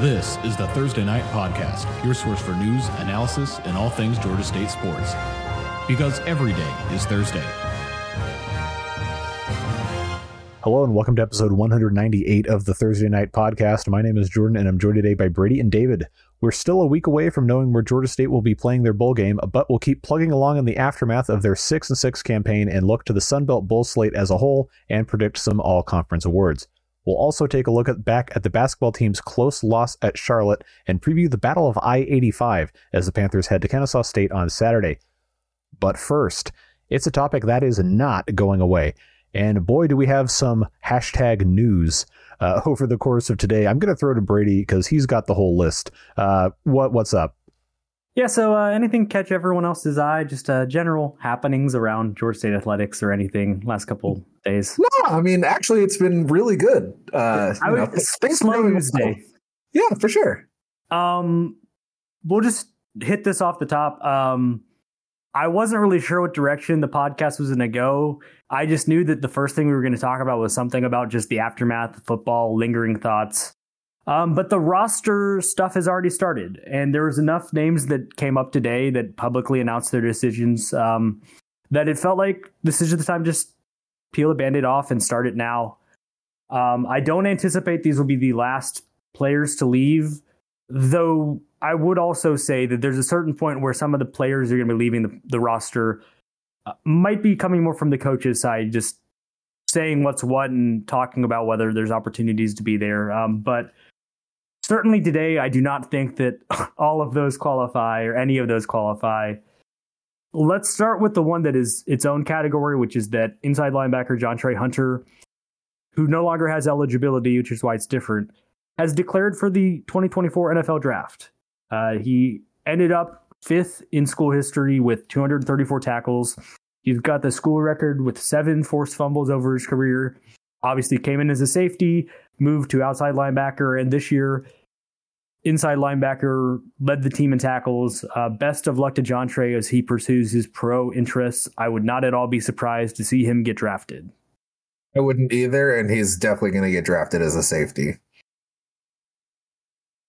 This is the Thursday Night Podcast, your source for news, analysis, and all things Georgia State sports. Because every day is Thursday. Hello and welcome to episode 198 of the Thursday Night Podcast. My name is Jordan and I'm joined today by Brady and David. We're still a week away from knowing where Georgia State will be playing their bowl game, but we'll keep plugging along in the aftermath of their 6 and 6 campaign and look to the Sun Belt Bowl slate as a whole and predict some all conference awards. We'll also take a look at, back at the basketball team's close loss at Charlotte and preview the Battle of I 85 as the Panthers head to Kennesaw State on Saturday. But first, it's a topic that is not going away. And boy, do we have some hashtag news uh, over the course of today. I'm going to throw to Brady because he's got the whole list. Uh, what What's up? Yeah, so uh, anything catch everyone else's eye? Just uh, general happenings around Georgia State athletics or anything last couple days? No, I mean actually, it's been really good. Uh, I would, slow news day. Yeah, for sure. Um, we'll just hit this off the top. Um, I wasn't really sure what direction the podcast was going to go. I just knew that the first thing we were going to talk about was something about just the aftermath of football, lingering thoughts. Um, but the roster stuff has already started, and there was enough names that came up today that publicly announced their decisions um, that it felt like this is the time just peel the band-aid off and start it now. Um, I don't anticipate these will be the last players to leave, though I would also say that there's a certain point where some of the players are going to be leaving the, the roster uh, might be coming more from the coaches side, just saying what's what and talking about whether there's opportunities to be there. Um, but certainly today, I do not think that all of those qualify or any of those qualify. Let's start with the one that is its own category, which is that inside linebacker Jontrey Hunter, who no longer has eligibility, which is why it's different, has declared for the 2024 NFL draft. Uh, he ended up fifth in school history with 234 tackles. He's got the school record with seven forced fumbles over his career. Obviously, came in as a safety, moved to outside linebacker, and this year inside linebacker, led the team in tackles. Uh, best of luck to Jontrey as he pursues his pro interests. I would not at all be surprised to see him get drafted. I wouldn't either, and he's definitely going to get drafted as a safety.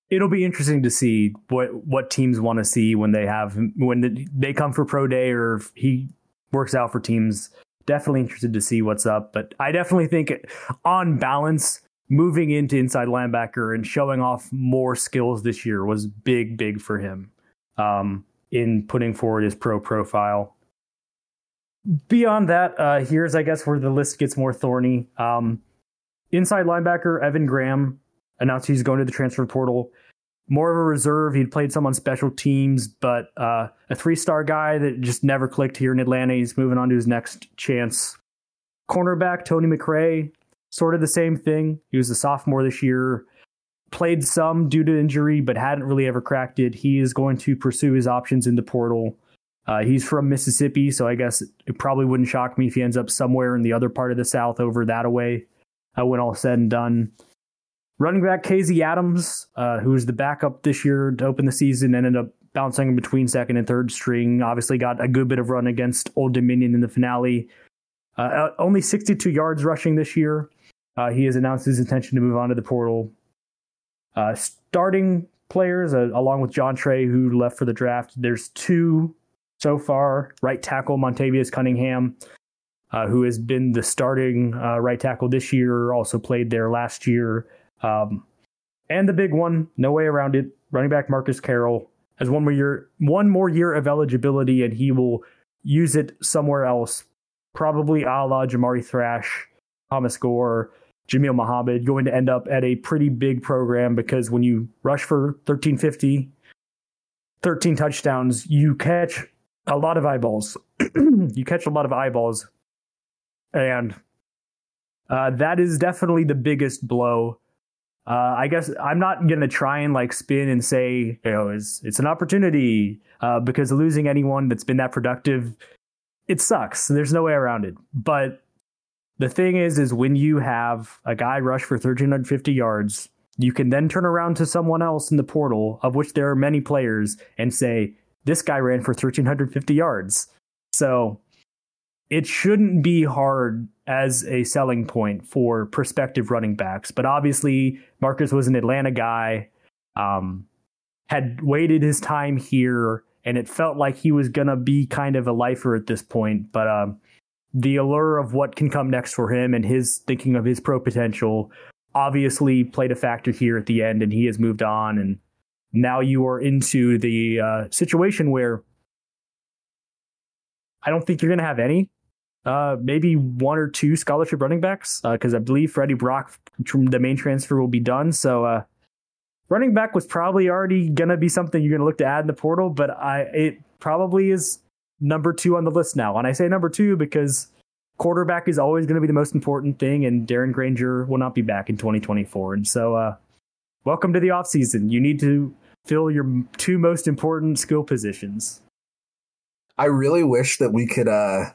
It'll be interesting to see what what teams want to see when they have when they come for pro day or if he works out for teams. Definitely interested to see what's up, but I definitely think on balance, moving into inside linebacker and showing off more skills this year was big, big for him um, in putting forward his pro profile. Beyond that, uh, here's, I guess, where the list gets more thorny. Um, inside linebacker Evan Graham announced he's going to the transfer portal. More of a reserve. He'd played some on special teams, but uh, a three star guy that just never clicked here in Atlanta. He's moving on to his next chance. Cornerback Tony McRae sort of the same thing. He was a sophomore this year, played some due to injury, but hadn't really ever cracked it. He is going to pursue his options in the portal. Uh, he's from Mississippi, so I guess it probably wouldn't shock me if he ends up somewhere in the other part of the South over that away uh, when all said and done. Running back Casey Adams, uh, who was the backup this year to open the season, ended up bouncing between second and third string. Obviously, got a good bit of run against Old Dominion in the finale. Uh, only 62 yards rushing this year. Uh, he has announced his intention to move on to the portal. Uh, starting players, uh, along with Jontrey, who left for the draft, there's two so far. Right tackle Montavious Cunningham, uh, who has been the starting uh, right tackle this year, also played there last year. Um, and the big one, no way around it, running back Marcus Carroll has one more year, one more year of eligibility, and he will use it somewhere else, probably a la Jamari Thrash, Thomas Gore, Jamil Muhammad going to end up at a pretty big program because when you rush for 1350, 13 touchdowns, you catch a lot of eyeballs. you catch a lot of eyeballs. And uh, that is definitely the biggest blow. Uh, I guess I'm not gonna try and like spin and say you know it's it's an opportunity uh, because losing anyone that's been that productive, it sucks. There's no way around it. But the thing is, is when you have a guy rush for 1,350 yards, you can then turn around to someone else in the portal, of which there are many players, and say, this guy ran for 1,350 yards. So it shouldn't be hard as a selling point for prospective running backs. But obviously, Marcus was an Atlanta guy. um, had waited his time here, and it felt like he was gonna be kind of a lifer at this point. But um, the allure of what can come next for him and his thinking of his pro potential obviously played a factor here at the end, and he has moved on. And now you are into the uh, situation where I don't think you're going to have any. Uh, maybe one or two scholarship running backs, because uh, I believe Freddie Brock, the main transfer, will be done. So, uh, running back was probably already going to be something you're going to look to add in the portal, but I it probably is number two on the list now. And I say number two because quarterback is always going to be the most important thing, and Darren Grainger will not be back in 2024. And so, uh, welcome to the offseason. You need to fill your two most important skill positions. I really wish that we could uh,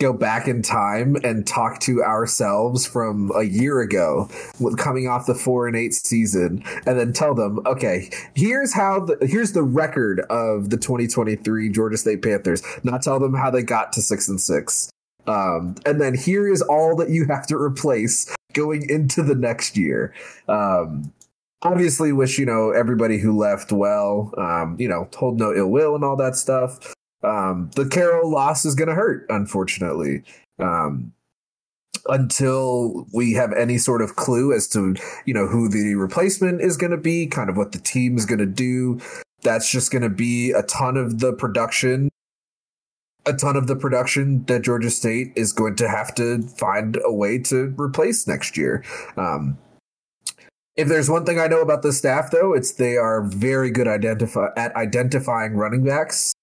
go back in time and talk to ourselves from a year ago with coming off the four and eight season and then tell them okay here's how the here's the record of the 2023 georgia state panthers. Not tell them how they got to six and six. Um, and then here is all that you have to replace going into the next year. Um, obviously wish you know everybody who left well um, you know hold no ill will and all that stuff um, the Carroll loss is going to hurt, unfortunately. Um, until we have any sort of clue as to you know who the replacement is going to be, kind of what the team's going to do. That's just going to be a ton of the production, a ton of the production that Georgia State is going to have to find a way to replace next year. Um, if there's one thing I know about the staff, though, it's they are very good identify at identifying running backs.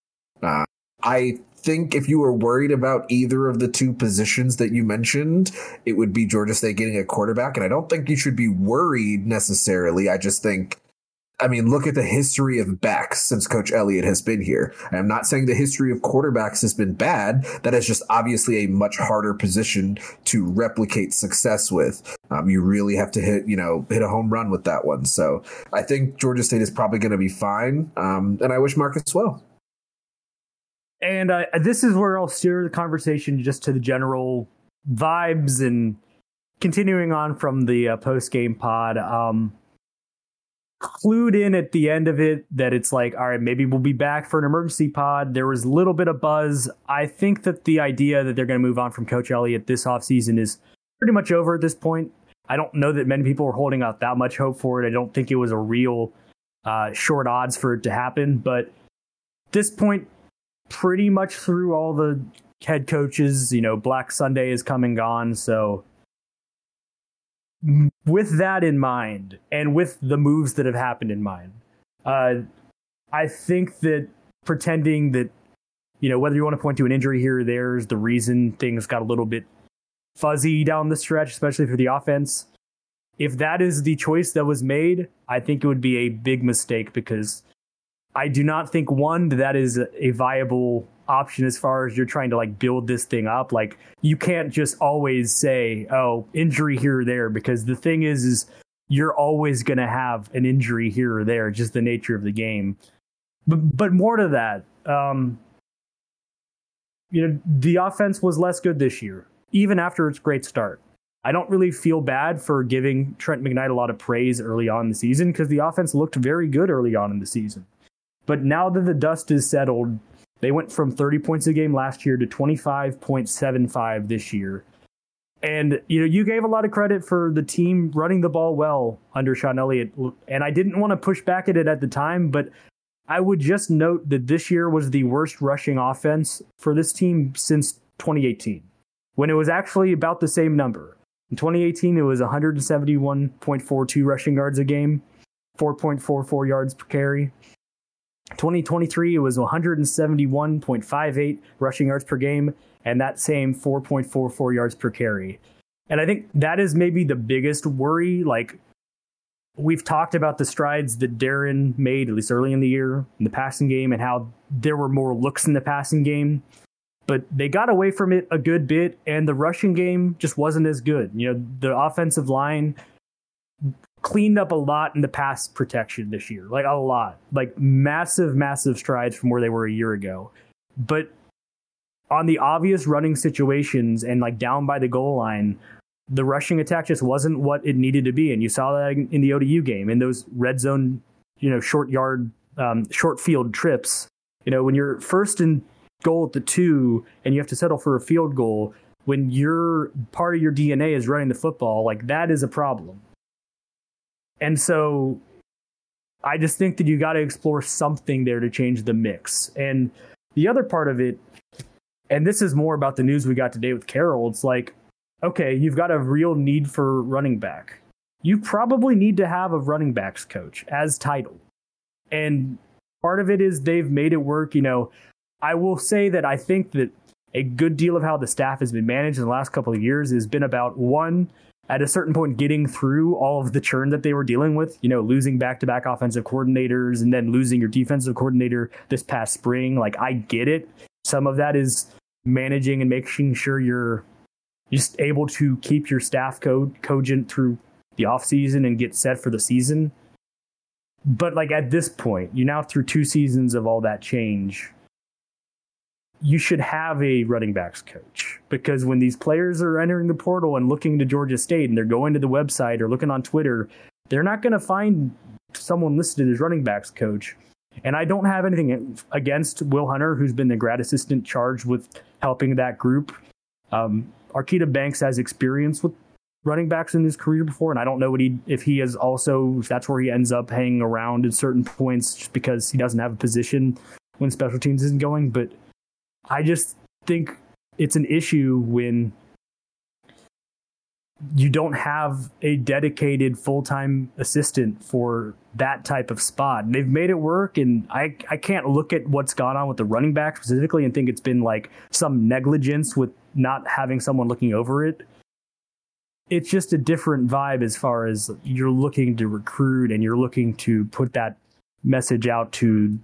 I think if you were worried about either of the two positions that you mentioned, it would be Georgia State getting a quarterback. And I don't think you should be worried necessarily. I just think, I mean, look at the history of backs since Coach Elliott has been here. I'm not saying the history of quarterbacks has been bad. That is just obviously a much harder position to replicate success with. Um, you really have to hit, you know, hit a home run with that one. So I think Georgia State is probably going to be fine. Um, and I wish Marcus well. And uh, this is where I'll steer the conversation just to the general vibes and continuing on from the uh, post game pod. Um, clued in at the end of it that it's like, all right, maybe we'll be back for an emergency pod. There was a little bit of buzz. I think that the idea that they're going to move on from Coach Elliott this offseason is pretty much over at this point. I don't know that many people were holding out that much hope for it. I don't think it was a real uh, short odds for it to happen. But this point, pretty much through all the head coaches. You know, Black Sunday is coming on, so with that in mind, and with the moves that have happened in mind, uh, I think that pretending that you know whether you want to point to an injury here or there is the reason things got a little bit fuzzy down the stretch, especially for the offense. If that is the choice that was made, I think it would be a big mistake because I do not think one that is a viable option as far as you're trying to like build this thing up. Like you can't just always say, "Oh, injury here or there," because the thing is, is you're always going to have an injury here or there, just the nature of the game. But but more to that, um, you know, the offense was less good this year, even after its great start. I don't really feel bad for giving Trent McKnight a lot of praise early on in the season because the offense looked very good early on in the season. But now that the dust is settled, they went from 30 points a game last year to 25.75 this year. And you know, you gave a lot of credit for the team running the ball well under Shawn Elliott, and I didn't want to push back at it at the time, but I would just note that this year was the worst rushing offense for this team since 2018, when it was actually about the same number. In 2018, it was 171.42 rushing yards a game, 4.44 yards per carry. 2023, it was 171.58 rushing yards per game, and that same 4.44 yards per carry. And I think that is maybe the biggest worry. Like, we've talked about the strides that Darren made, at least early in the year, in the passing game, and how there were more looks in the passing game. But they got away from it a good bit, and the rushing game just wasn't as good. You know, the offensive line cleaned up a lot in the pass protection this year, like a lot, like massive, massive strides from where they were a year ago. But on the obvious running situations and like down by the goal line, the rushing attack just wasn't what it needed to be. And you saw that in the ODU game in those red zone you know short yard um, short field trips. You know when you're first and goal at the two and you have to settle for a field goal when your part of your DNA is running the football, like that is a problem. And so I just think that you got to explore something there to change the mix. And the other part of it, and this is more about the news we got today with Carroll, it's like, okay, you've got a real need for running back. You probably need to have a running backs coach as title. And part of it is they've made it work. You know, I will say that I think that a good deal of how the staff has been managed in the last couple of years has been about one, at a certain point, getting through all of the churn that they were dealing with, you know, losing back to back offensive coordinators and then losing your defensive coordinator this past spring. Like, I get it. Some of that is managing and making sure you're just able to keep your staff cogent through the offseason and get set for the season. But like at this point, you're now through two seasons of all that change you should have a running backs coach because when these players are entering the portal and looking to Georgia State and they're going to the website or looking on Twitter, they're not going to find someone listed as running backs coach. And I don't have anything against Will Hunter, who's been the grad assistant charged with helping that group. Um, Arkita Banks has experience with running backs in his career before, and I don't know what he if he is also if that's where he ends up hanging around at certain points just because he doesn't have a position when special teams isn't going. But I just think it's an issue when you don't have a dedicated full-time assistant for that type of spot. They've made it work and I I can't look at what's gone on with the running back specifically and think it's been like some negligence with not having someone looking over it. It's just a different vibe as far as you're looking to recruit and you're looking to put that message out to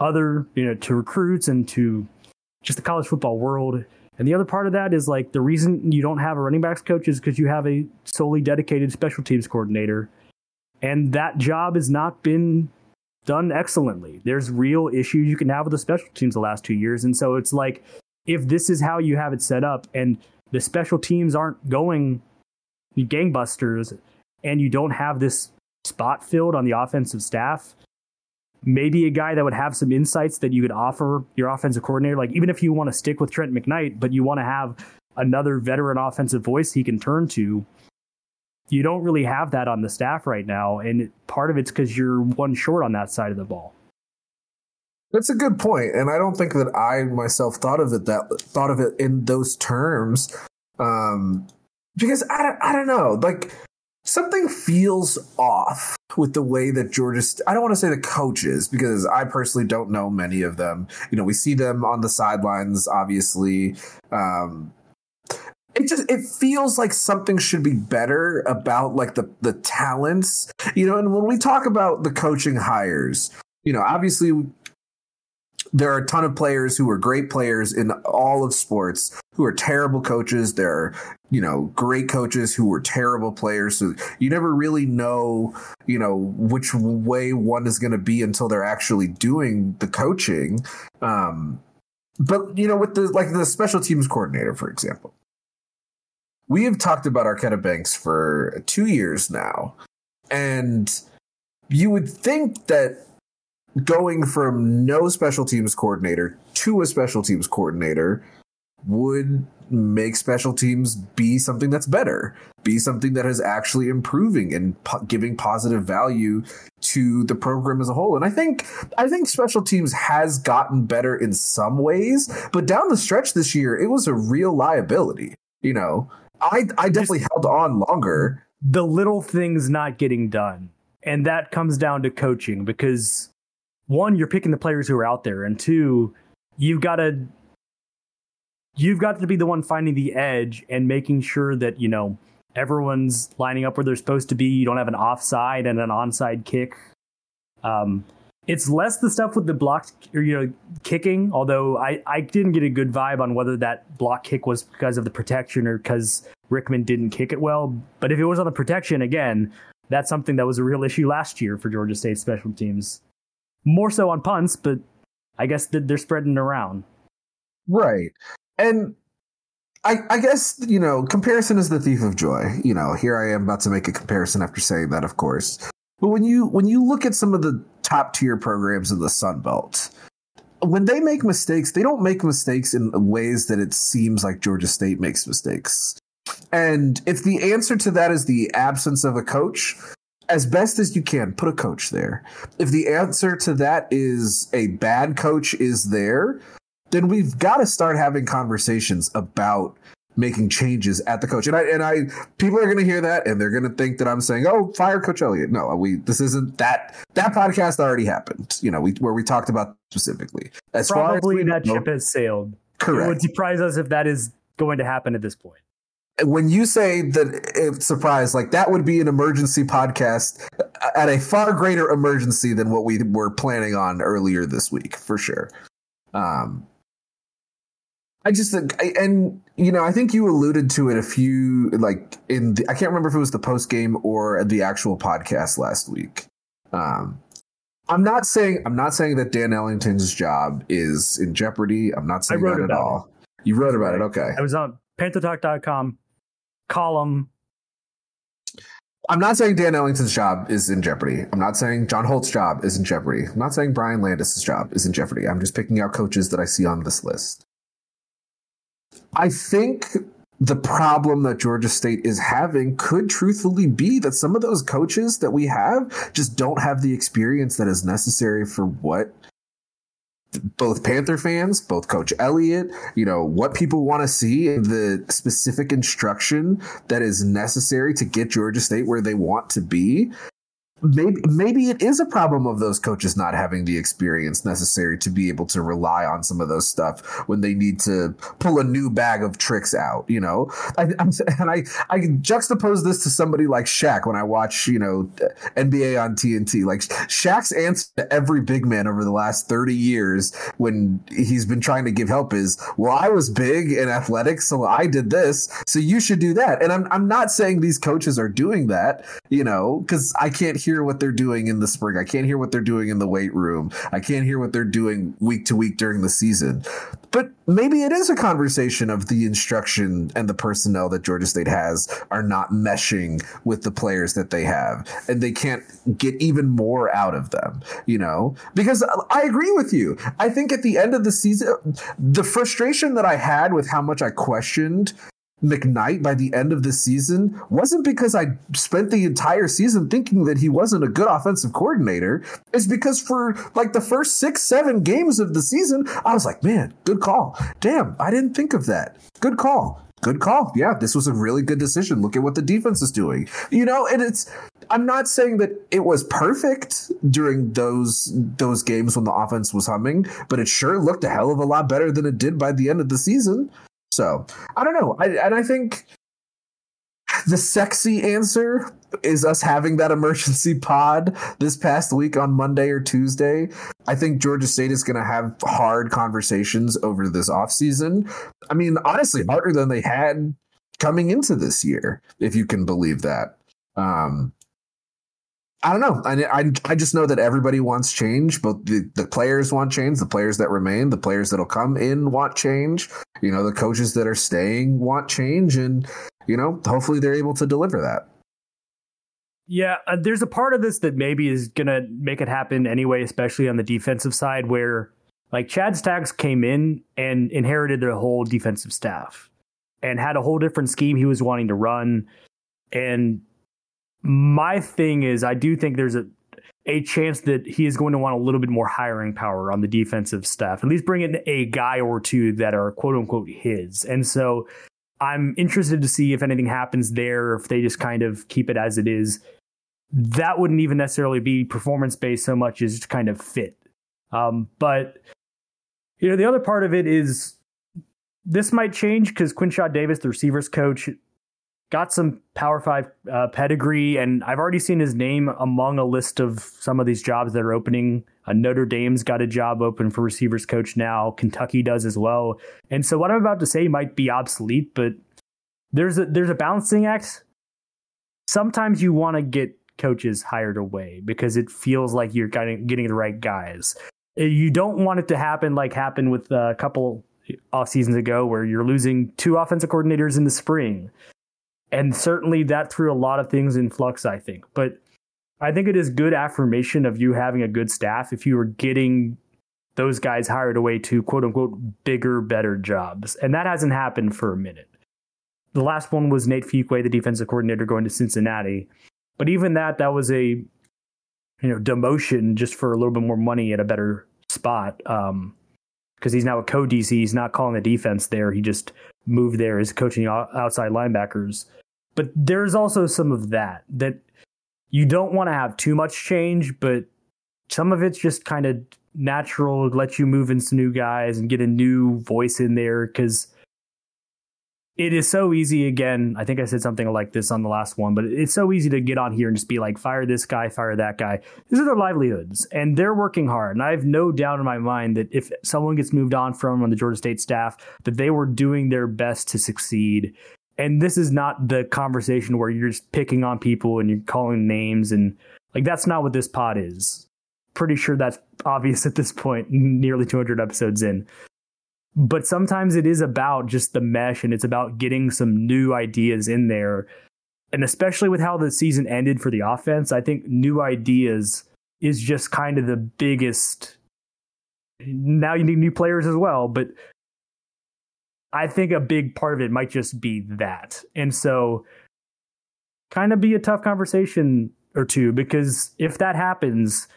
other, you know, to recruits and to just the college football world. And the other part of that is like the reason you don't have a running backs coach is because you have a solely dedicated special teams coordinator. And that job has not been done excellently. There's real issues you can have with the special teams the last two years. And so it's like, if this is how you have it set up and the special teams aren't going gangbusters and you don't have this spot filled on the offensive staff, maybe a guy that would have some insights that you could offer your offensive coordinator. Like even if you want to stick with Trent McKnight, but you want to have another veteran offensive voice he can turn to, you don't really have that on the staff right now. And part of it's because you're one short on that side of the ball. That's a good point, and I don't think that I myself thought of it that thought of it in those terms, um, because I don't, I don't know, like something feels off with the way that Georgia. I don't want to say the coaches because I personally don't know many of them. You know, we see them on the sidelines, obviously. Um, it just it feels like something should be better about like the the talents, you know. And when we talk about the coaching hires, you know, obviously there are a ton of players who are great players in all of sports who are terrible coaches. There are, you know, great coaches who were terrible players. So you never really know, you know, which way one is going to be until they're actually doing the coaching. Um, but you know, with the like the special teams coordinator, for example, we have talked about Arkita Banks for two years now, and you would think that going from no special teams coordinator to a special teams coordinator would make special teams be something that's better, be something that is actually improving and po- giving positive value to the program as a whole. And I think I think special teams has gotten better in some ways, but down the stretch this year, it was a real liability. You know, I I definitely Just held on longer. The little things not getting done, and that comes down to coaching because one, you're picking the players who are out there, and two, you've got to you've got to be the one finding the edge and making sure that you know everyone's lining up where they're supposed to be. You don't have an offside and an onside kick. Um, it's less the stuff with the block or you know kicking. Although I I didn't get a good vibe on whether that block kick was because of the protection or because Rickman didn't kick it well. But if it was on the protection again, that's something that was a real issue last year for Georgia State special teams more so on punts, but I guess they're spreading around. Right. And I, I guess, you know, comparison is the thief of joy. You know, here I am about to make a comparison after saying that, of course. But when you when you look at some of the top tier programs in the Sun Belt, when they make mistakes, they don't make mistakes in ways that it seems like Georgia State makes mistakes. And if the answer to that is the absence of a coach, as best as you can, put a coach there. If the answer to that is a bad coach is there, then we've got to start having conversations about making changes at the coach. And I and I people are going to hear that and they're going to think that I'm saying, "Oh, fire Coach Elliott." No, we this isn't that that podcast already happened. You know, we where we talked about specifically. As Probably that know, ship has sailed. Correct. It would surprise us if that is going to happen at this point. When you say that it's surprise, like that would be an emergency podcast at a far greater emergency than what we were planning on earlier this week, for sure. Um, I just and you know I think you alluded to it a few like in the, I can't remember if it was the post game or the actual podcast last week. Um, I'm not saying I'm not saying that Dan Ellington's job is in jeopardy. I'm not saying that at all. It. You wrote about it, okay? I was on PantherTalk.com column. I'm not saying Dan Ellington's job is in jeopardy. I'm not saying John Holt's job is in jeopardy. I'm not saying Brian Landis' job is in jeopardy. I'm just picking out coaches that I see on this list. I think the problem that Georgia State is having could truthfully be that some of those coaches that we have just don't have the experience that is necessary for what both Panther fans, both Coach Elliott, you know, what people want to see in the specific instruction that is necessary to get Georgia State where they want to be maybe maybe it is a problem of those coaches not having the experience necessary to be able to rely on some of those stuff when they need to pull a new bag of tricks out you know? I, I'm, and i i juxtapose this to somebody like Shaq when i watch you know nba on tnt like Shaq's answer to every big man over the last 30 years when he's been trying to give help is well i was big and athletic so i did this so you should do that. And i'm, I'm not saying these coaches are doing that you know because i can't hear what they're doing in the spring. I can't hear what they're doing in the weight room. I can't hear what they're doing week to week during the season. But maybe it is a conversation of the instruction and the personnel that Georgia State has are not meshing with the players that they have, and they can't get even more out of them, you know? Because I agree with you. I think at the end of the season, the frustration that I had with how much I questioned McKnight by the end of the season wasn't because I spent the entire season thinking that he wasn't a good offensive coordinator. It's because for like the first six, seven games of the season, I was like, man, good call. Damn, I didn't think of that. Good call. Good call. Yeah, this was a really good decision. Look at what the defense is doing. You know, and it's I'm not saying that it was perfect during those those games when the offense was humming, but it sure looked a hell of a lot better than it did by the end of the season. So I don't know. I, and I think the sexy answer is us having that emergency pod this past week on Monday or Tuesday. I think Georgia State is going to have hard conversations over this offseason. I mean, honestly, harder than they had coming into this year, if you can believe that. Um, I don't know. I, I, I just know that everybody wants change. Both the, the players want change, the players that remain, the players that'll come in want change. You know, the coaches that are staying want change, and you know, hopefully they're able to deliver that. Yeah, uh, there's a part of this that maybe is gonna make it happen anyway, especially on the defensive side, where like Chad Staggs came in and inherited the whole defensive staff and had a whole different scheme he was wanting to run, and my thing is, I do think there's a a chance that he is going to want a little bit more hiring power on the defensive staff. At least bring in a guy or two that are quote unquote his. And so I'm interested to see if anything happens there, if they just kind of keep it as it is. That wouldn't even necessarily be performance based so much as just kind of fit. Um, but you know, the other part of it is this might change because Quinshad Davis, the receivers coach, got some Power Five uh, pedigree, and I've already seen his name among a list of some of these jobs that are opening. Uh, Notre Dame's got a job open for receivers coach now. Kentucky does as well. And so what I'm about to say might be obsolete, but there's a there's a balancing act. Sometimes you want to get coaches hired away because it feels like you're getting getting the right guys. Uh, you don't want it to happen like happened with a couple off seasons ago where you're losing two offensive coordinators in the spring and certainly that threw a lot of things in flux, I think. But I think it is good affirmation of you having a good staff if you were getting those guys hired away to quote unquote bigger, better jobs. And that hasn't happened for a minute. The last one was Nate Fuqua, the defensive coordinator, going to Cincinnati. But even that, that was a you know demotion just for a little bit more money at a better spot. Um, because he's now a co DC. He's not calling the defense there. He just moved there as coaching outside linebackers. But there's also some of that that you don't want to have too much change, but some of it's just kind of natural, let you move into new guys and get a new voice in there because it is so easy again i think i said something like this on the last one but it's so easy to get on here and just be like fire this guy fire that guy. These are their livelihoods and they're working hard and i have no doubt in my mind that if someone gets moved on from on the georgia state staff that they were doing their best to succeed and this is not the conversation where you're just picking on people and you're calling names and like that's not what this pod is pretty sure that's obvious at this point nearly 200 episodes in but sometimes it is about just the mesh and it's about getting some new ideas in there. And especially with how the season ended for the offense, I think new ideas is just kind of the biggest. Now you need new players as well, but I think a big part of it might just be that. And so, kind of be a tough conversation or two because if that happens,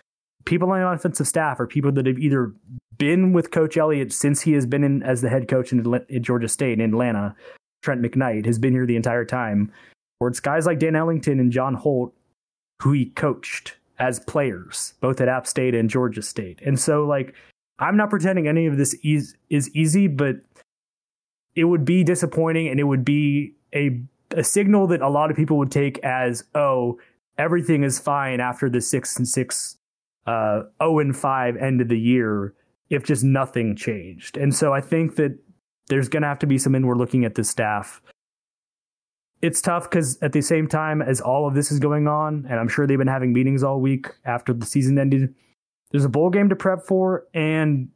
people on the offensive staff are people that have either been with Coach Elliott since he has been in as the head coach in, in Georgia State in Atlanta. Trent McKnight has been here the entire time. Or it's guys like Dan Ellington and John Holt who he coached as players, both at App State and Georgia State. And so, like, I'm not pretending any of this is, is easy, but it would be disappointing and it would be a, a signal that a lot of people would take as, oh, everything is fine after the six and six uh, 0 and 5 end of the year if just nothing changed. And so I think that there's going to have to be some inward looking at the staff. It's tough because at the same time as all of this is going on, and I'm sure they've been having meetings all week after the season ended, there's a bowl game to prep for, and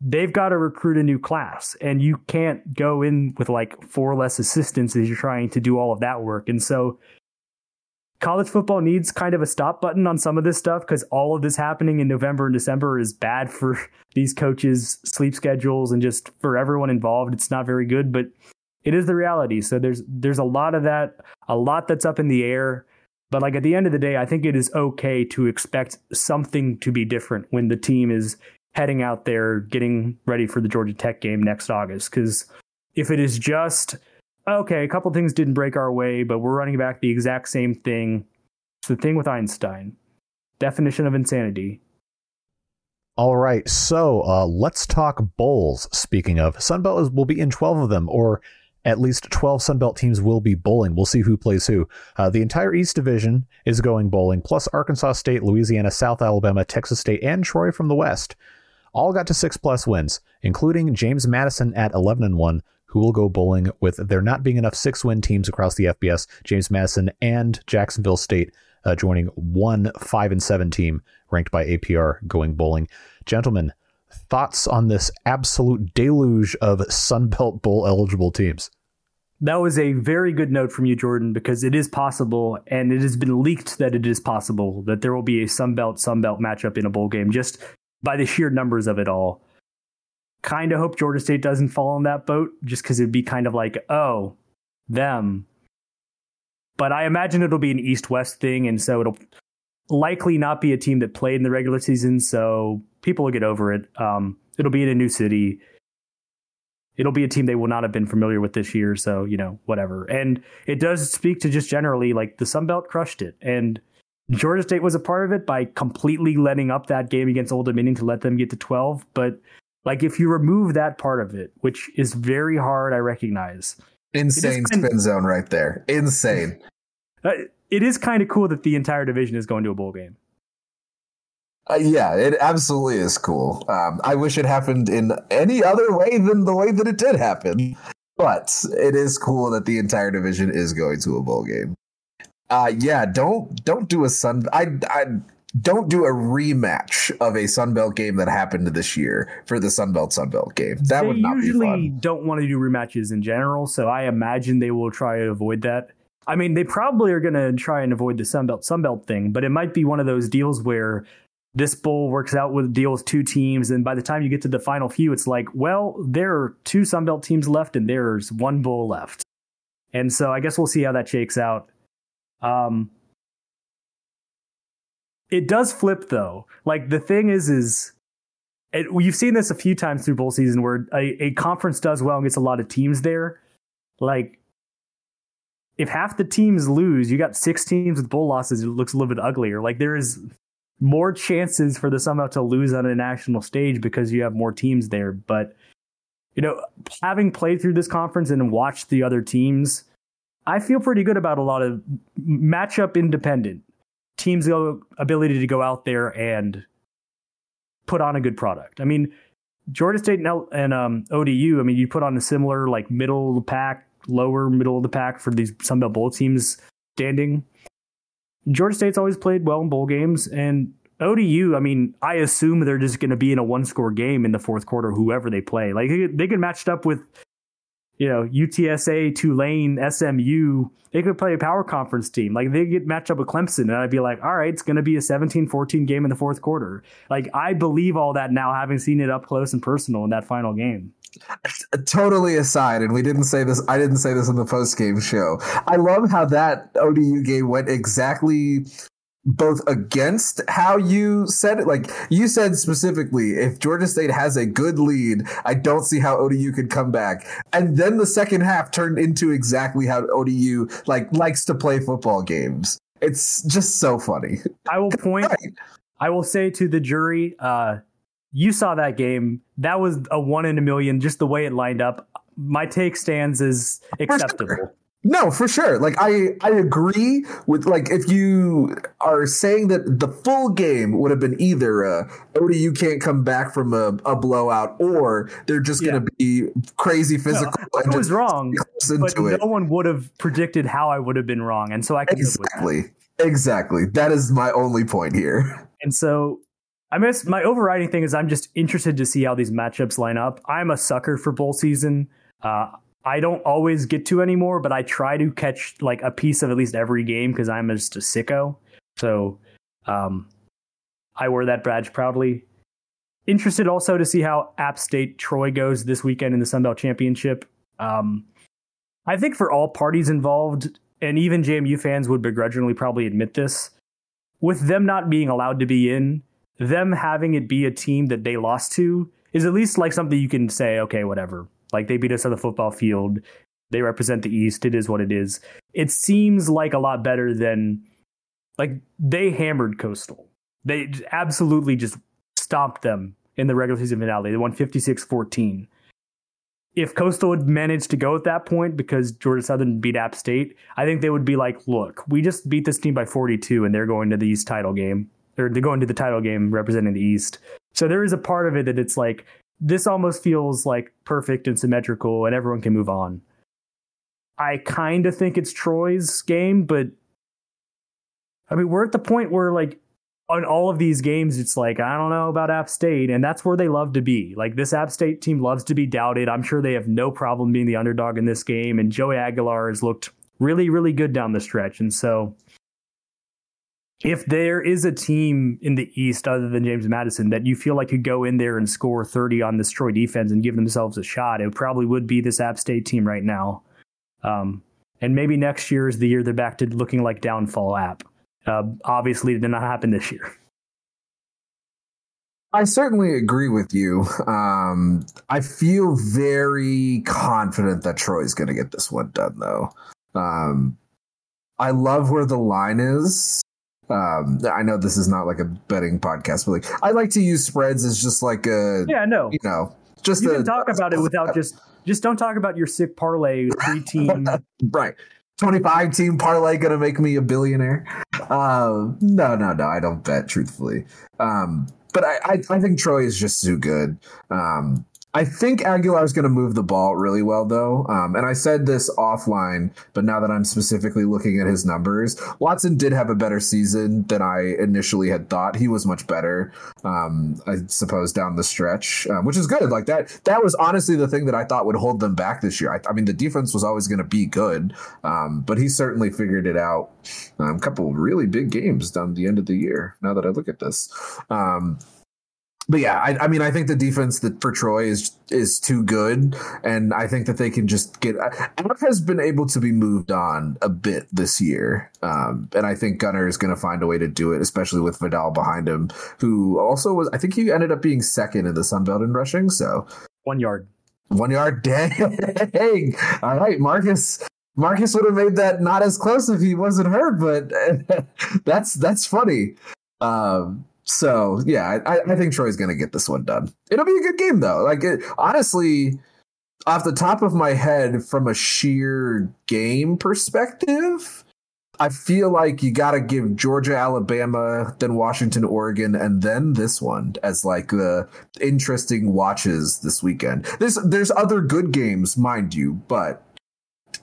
they've got to recruit a new class. And you can't go in with like four less assistants as you're trying to do all of that work. And so college football needs kind of a stop button on some of this stuff because all of this happening in November and December is bad for these coaches' sleep schedules and just for everyone involved. It's not very good, but it is the reality. So there's there's a lot of that, a lot that's up in the air. But like at the end of the day, I think it is okay to expect something to be different when the team is heading out there getting ready for the Georgia Tech game next August. Because if it is just okay, a couple things didn't break our way, but we're running back the exact same thing. It's the thing with Einstein. Definition of insanity. All right, so uh, let's talk bowls. Speaking of, Sunbelt will be in 12 of them, or at least 12 Sunbelt teams will be bowling. We'll see who plays who. Uh, the entire East Division is going bowling, plus Arkansas State, Louisiana, South Alabama, Texas State, and Troy from the West. All got to six plus wins, including James Madison at 11 and 1, who will go bowling with there not being enough six win teams across the FBS. James Madison and Jacksonville State uh, joining one five and seven team ranked by APR going bowling. Gentlemen, thoughts on this absolute deluge of Sunbelt Bowl eligible teams? That was a very good note from you, Jordan, because it is possible, and it has been leaked that it is possible that there will be a Sunbelt Sunbelt matchup in a bowl game just by the sheer numbers of it all kind of hope Georgia State doesn't fall on that boat just because it'd be kind of like, oh, them. But I imagine it'll be an East West thing, and so it'll likely not be a team that played in the regular season, so people will get over it. Um, it'll be in a new city. It'll be a team they will not have been familiar with this year, so you know whatever. And it does speak to just generally like the Sun Belt crushed it, and Georgia State was a part of it by completely letting up that game against Old Dominion to let them get to twelve. But like if you remove that part of it, which is very hard, I recognize. Insane spin of, zone right there. Insane. Uh, it is kind of cool that the entire division is going to a bowl game. Uh, yeah, it absolutely is cool. Um, I wish it happened in any other way than the way that it did happen, but it is cool that the entire division is going to a bowl game. Uh, yeah, don't don't do a sun. I I don't do a rematch of a Sunbelt game that happened this year for the Sunbelt Sunbelt game. That they would not usually be fun. don't want to do rematches in general, so I imagine they will try to avoid that. I mean, they probably are going to try and avoid the Sunbelt Sunbelt thing, but it might be one of those deals where this bowl works out with deals two teams, and by the time you get to the final few, it's like, well, there are two Sunbelt teams left, and there's one bowl left, and so I guess we'll see how that shakes out. Um, it does flip though. Like the thing is, is it, you've seen this a few times through bowl season where a, a conference does well and gets a lot of teams there. Like if half the teams lose, you got six teams with bowl losses. It looks a little bit uglier. Like there is more chances for the Sunbelt to lose on a national stage because you have more teams there. But you know, having played through this conference and watched the other teams, I feel pretty good about a lot of matchup independent teams' ability to go out there and put on a good product. I mean, Georgia State and, and um, ODU. I mean, you put on a similar like middle of the pack, lower middle of the pack for these Sun Belt bowl teams standing. Georgia State's always played well in bowl games, and ODU. I mean, I assume they're just going to be in a one score game in the fourth quarter, whoever they play. Like they, they get matched up with you know, UTSA, Tulane, SMU, they could play a power conference team. Like they get matched up with Clemson, and I'd be like, all right, it's going to be a 17 14 game in the fourth quarter. Like I believe all that now, having seen it up close and personal in that final game. Totally aside, and we didn't say this. I didn't say this in the post game show. I love how that ODU game went exactly both against how you said it. Like you said specifically, if Georgia State has a good lead, I don't see how ODU could come back. And then the second half turned into exactly how ODU like likes to play football games. It's just so funny. I will point. Right. I will say to the jury, uh, you saw that game. That was a one in a million. Just the way it lined up. My take stands as acceptable. No, for sure. Like I I agree with like if you are saying that the full game would have been either uh ODU can't come back from a, a blowout or they're just yeah. going to be crazy physical. No, I was wrong, but no it. one would have predicted how I would have been wrong, and so I can exactly exactly that is my only point here. And so I guess my overriding thing is I'm just interested to see how these matchups line up. I'm a sucker for bowl season. Uh, I don't always get to anymore, but I try to catch like a piece of at least every game because I'm just a sicko. So um, I wear that badge proudly. Interested also to see how App State Troy goes this weekend in the Sun Belt Championship. Um, I think for all parties involved, and even JMU fans would begrudgingly probably admit this, with them not being allowed to be in, them having it be a team that they lost to is at least like something you can say, okay, whatever. Like they beat us on the football field. They represent the East. It is what it is. It seems like a lot better than like they hammered Coastal. They absolutely just stomped them in the regular season finale. They won 56 14. If Coastal had managed to go at that point because Georgia Southern beat App State, I think they would be like, look, we just beat this team by 42 and they're going to the East title game. They're going to the title game representing the East. So there is a part of it that it's like this almost feels like perfect and symmetrical and everyone can move on. I kind of think it's Troy's game, but I mean, we're at the point where like on all of these games, it's like, I don't know about App State, and that's where they love to be. Like this App State team loves to be doubted. I'm sure they have no problem being the underdog in this game, and Joey Aguilar has looked really, really good down the stretch. And so if there is a team in the East other than James Madison that you feel like could go in there and score 30 on this Troy defense and give themselves a shot, it probably would be this App State team right now. Um, and maybe next year is the year they're back to looking like downfall app. Uh, obviously, it did not happen this year. I certainly agree with you. Um, I feel very confident that Troy's going to get this one done, though. Um, I love where the line is um i know this is not like a betting podcast but like i like to use spreads as just like a yeah no. you know just you a, can talk about it without just just don't talk about your sick parlay three team. Right. 25 team parlay gonna make me a billionaire? Um no no no i don't bet truthfully. Um but I, I, I think troy is just too good. Um I think Aguilar is going to move the ball really well, though. Um, and I said this offline, but now that I'm specifically looking at his numbers, Watson did have a better season than I initially had thought. He was much better, um, I suppose, down the stretch, um, which is good. Like that, that was honestly the thing that I thought would hold them back this year. I, I mean, the defense was always going to be good, um, but he certainly figured it out. A um, couple really big games down the end of the year. Now that I look at this. But yeah, I, I, mean, I think the defense that for Troy is is too good, and I think that they can just get. Alec has been able to be moved on a bit this year, um, and I think Gunnar is going to find a way to do it, especially with Vidal behind him, who also was. I think he ended up being second in the Sun Belt in rushing. So one yard, one yard. Dang! All right, Marcus. Marcus would have made that not as close if he wasn't hurt, but that's that's funny. Um, so yeah, I, I think Troy's gonna get this one done. It'll be a good game though. Like it, honestly, off the top of my head, from a sheer game perspective, I feel like you got to give Georgia, Alabama, then Washington, Oregon, and then this one as like the interesting watches this weekend. There's there's other good games, mind you, but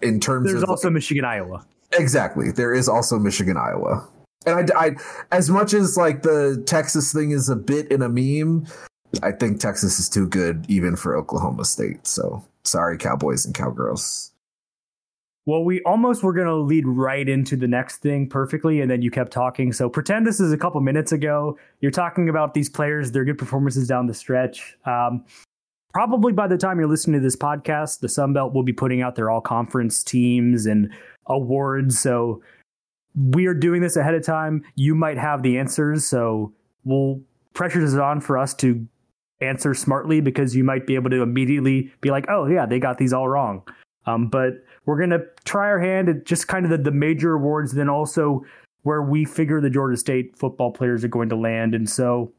in terms there's of also Michigan, Iowa. Exactly, there is also Michigan, Iowa. And I, I, as much as like the Texas thing is a bit in a meme, I think Texas is too good even for Oklahoma State. So sorry, Cowboys and Cowgirls. Well, we almost were going to lead right into the next thing perfectly, and then you kept talking. So pretend this is a couple minutes ago. You're talking about these players, their good performances down the stretch. Um, probably by the time you're listening to this podcast, the Sun Belt will be putting out their all conference teams and awards. So we are doing this ahead of time. You might have the answers, so we'll pressure is on for us to answer smartly because you might be able to immediately be like, "Oh yeah, they got these all wrong." Um, but we're gonna try our hand at just kind of the, the major awards, then also where we figure the Georgia State football players are going to land. And so,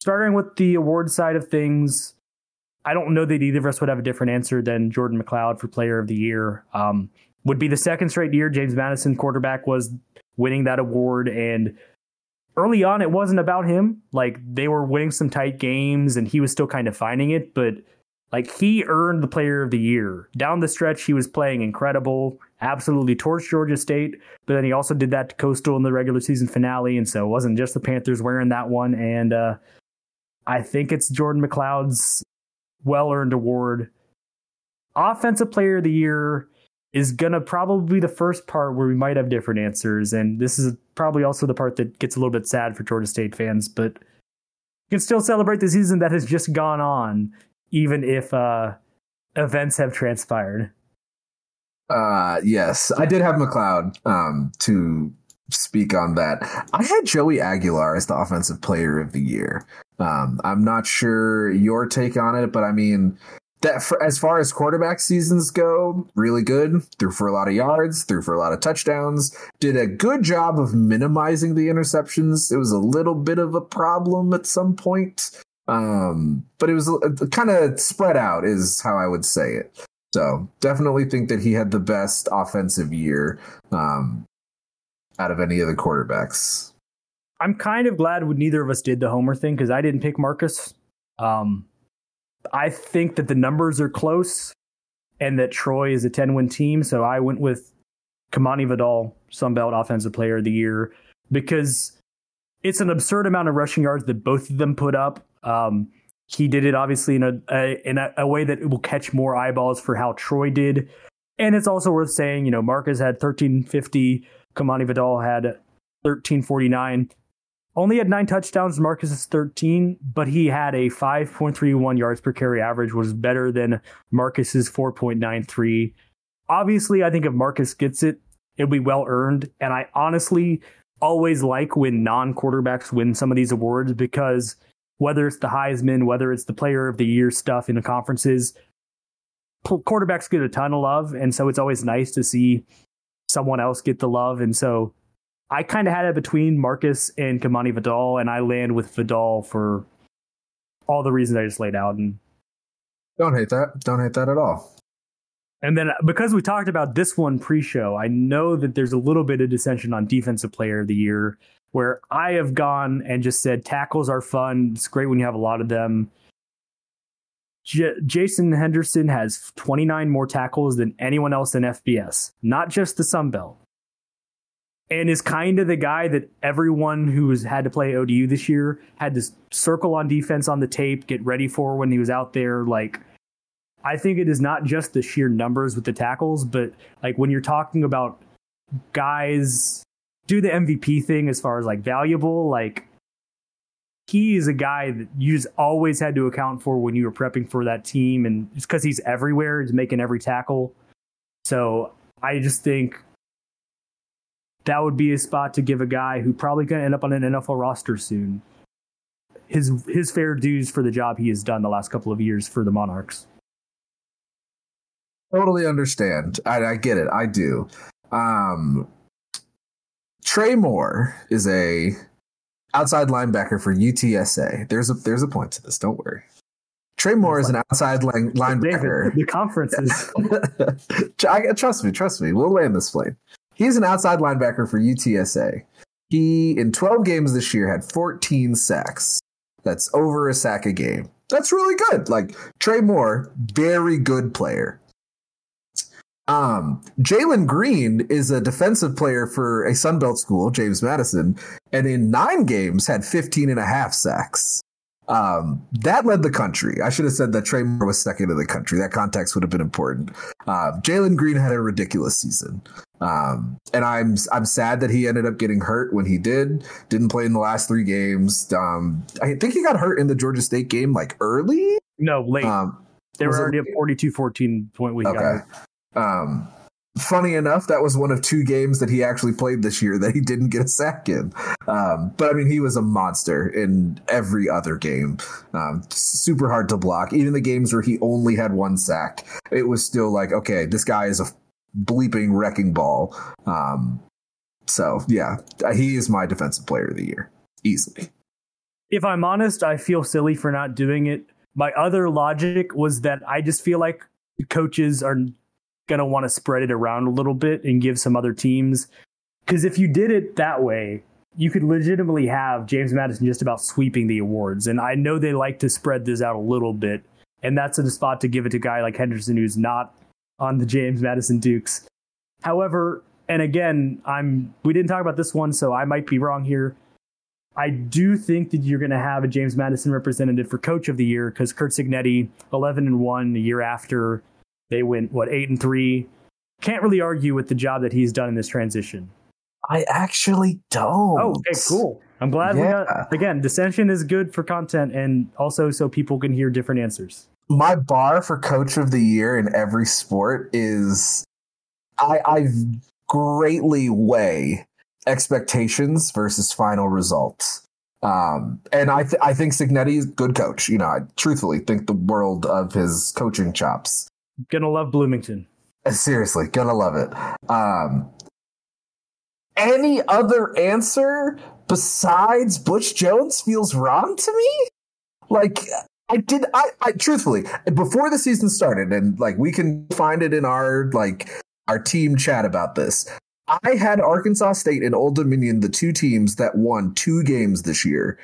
starting with the award side of things, I don't know that either of us would have a different answer than Jordan McCloud for Player of the Year. Um, would be the second straight year James Madison quarterback was winning that award. And early on it wasn't about him. Like they were winning some tight games and he was still kind of finding it but like he earned the player of the year. Down the stretch he was playing incredible absolutely torched georgia state but then he also did that to coastal in the regular season finale. And so it wasn't just the panthers wearing that one. And uh, i think it's jordan mccloud's well-earned award. Offensive player of the year is gonna probably be the first part where we might have different answers, and this is probably also the part that gets a little bit sad for Georgia State fans, but you can still celebrate the season that has just gone on, even if uh, events have transpired. Uh, yes, I did have McCloud um, to speak on that. I had Joey Aguilar as the offensive player of the year. Um, I'm not sure your take on it, but I mean, that for, as far as quarterback seasons go, really good. Threw for a lot of yards, threw for a lot of touchdowns, did a good job of minimizing the interceptions. It was a little bit of a problem at some point. Um, but it was kind of spread out is how I would say it. So definitely think that he had the best offensive year um, out of any of the quarterbacks. I'm kind of glad neither of us did the homer thing because I didn't pick Marcus. Um, I think that the numbers are close and that Troy is a 10 win team. So I went with Kimani Vidal, Sunbelt Offensive Player of the Year, because it's an absurd amount of rushing yards that both of them put up. Um, he did it obviously in a, a in a, a, way that it will catch more eyeballs for how Troy did. And it's also worth saying, you know, Marcus had 1350, Kimani Vidal had 1349 only had nine touchdowns. Marcus is 13, but he had a 5.31 yards per carry average, was better than Marcus's 4.93. Obviously, I think if Marcus gets it, it'll be well earned. And I honestly always like when non quarterbacks win some of these awards because whether it's the Heisman, whether it's the player of the year stuff in the conferences, quarterbacks get a ton of love. And so it's always nice to see someone else get the love. And so I kind of had it between Marcus and Kimani Vidal, and I land with Vidal for all the reasons I just laid out. And don't hate that. Don't hate that at all. And then uh, because we talked about this one pre-show, I know that there's a little bit of dissension on defensive player of the year, where I have gone and just said tackles are fun. It's great when you have a lot of them. J- Jason Henderson has 29 more tackles than anyone else in FBS, not just the Sun Belt. And is kind of the guy that everyone who has had to play ODU this year had to circle on defense on the tape, get ready for when he was out there. Like, I think it is not just the sheer numbers with the tackles, but like when you're talking about guys do the MVP thing as far as like valuable, like he is a guy that you just always had to account for when you were prepping for that team. And it's because he's everywhere, he's making every tackle. So I just think that would be a spot to give a guy who probably going to end up on an NFL roster soon his his fair dues for the job he has done the last couple of years for the Monarchs. Totally understand. I, I get it. I do. Um, Trey Moore is a outside linebacker for UTSA. There's a there's a point to this. Don't worry. Trey Moore is an outside line, linebacker. David, the conferences. trust me, trust me. We'll land this plane. He's an outside linebacker for UTSA. He in 12 games this year had 14 sacks. That's over a sack a game. That's really good. Like Trey Moore, very good player. Um, Jalen Green is a defensive player for a Sunbelt school, James Madison, and in nine games had 15 and a half sacks. Um, that led the country. I should have said that Trey Moore was second in the country. That context would have been important. Uh, Jalen Green had a ridiculous season. Um, and I'm I'm sad that he ended up getting hurt when he did. Didn't play in the last three games. Um, I think he got hurt in the Georgia State game like early. No, late. Um, they were already at 42-14 point we okay. Um, funny enough, that was one of two games that he actually played this year that he didn't get a sack in. Um, but I mean, he was a monster in every other game. Um, super hard to block. Even the games where he only had one sack, it was still like, okay, this guy is a bleeping wrecking ball. Um, so yeah, he is my defensive player of the year easily. If I'm honest, I feel silly for not doing it. My other logic was that I just feel like coaches are going to want to spread it around a little bit and give some other teams. Because if you did it that way, you could legitimately have James Madison just about sweeping the awards. And I know they like to spread this out a little bit. And that's a spot to give it to a guy like Henderson, who's not on the James Madison Dukes. However, and again, I'm we didn't talk about this one, so I might be wrong here. I do think that you're going to have a James Madison representative for Coach of the Year because Kurt Cignetti, 11 and one the year after, they went what eight and three. Can't really argue with the job that he's done in this transition. I actually don't. Oh, okay, cool. I'm glad yeah. we got again. Dissension is good for content and also so people can hear different answers. My bar for coach of the year in every sport is I I greatly weigh expectations versus final results. Um, and I th- I think Cignetti's good coach. You know, I truthfully think the world of his coaching chops. Gonna love Bloomington. Uh, seriously, gonna love it. Um, any other answer besides Butch Jones feels wrong to me? Like, I did, I, I truthfully, before the season started, and like we can find it in our, like, our team chat about this. I had Arkansas State and Old Dominion, the two teams that won two games this year.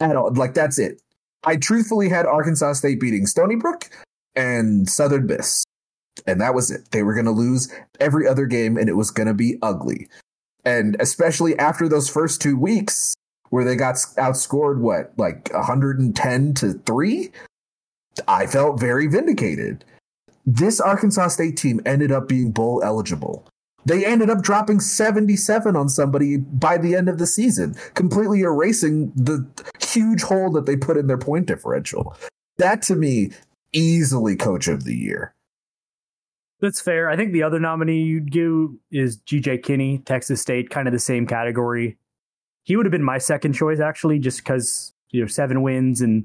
At all, like that's it. I truthfully had Arkansas State beating Stony Brook and Southern Miss. And that was it. They were going to lose every other game and it was going to be ugly. And especially after those first two weeks where they got outscored, what, like 110 to 3? I felt very vindicated. This Arkansas State team ended up being bowl eligible. They ended up dropping 77 on somebody by the end of the season, completely erasing the huge hole that they put in their point differential. That to me easily coach of the year. That's fair. I think the other nominee you'd give is GJ Kinney, Texas State, kind of the same category. He would have been my second choice actually, just because you know seven wins, and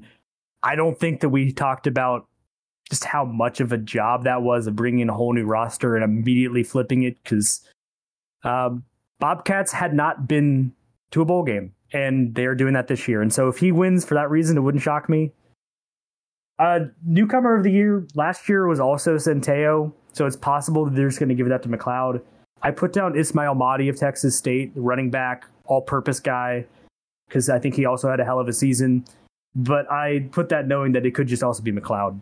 I don't think that we talked about just how much of a job that was of bringing in a whole new roster and immediately flipping it because um, Bobcats had not been to a bowl game, and they are doing that this year. And so if he wins for that reason, it wouldn't shock me. Uh, newcomer of the year last year was also Centeio, so it's possible that they're just going to give that to McCloud. I put down Ismail Mahdi of Texas State, running back, all-purpose guy, because I think he also had a hell of a season. but I put that knowing that it could just also be McCloud.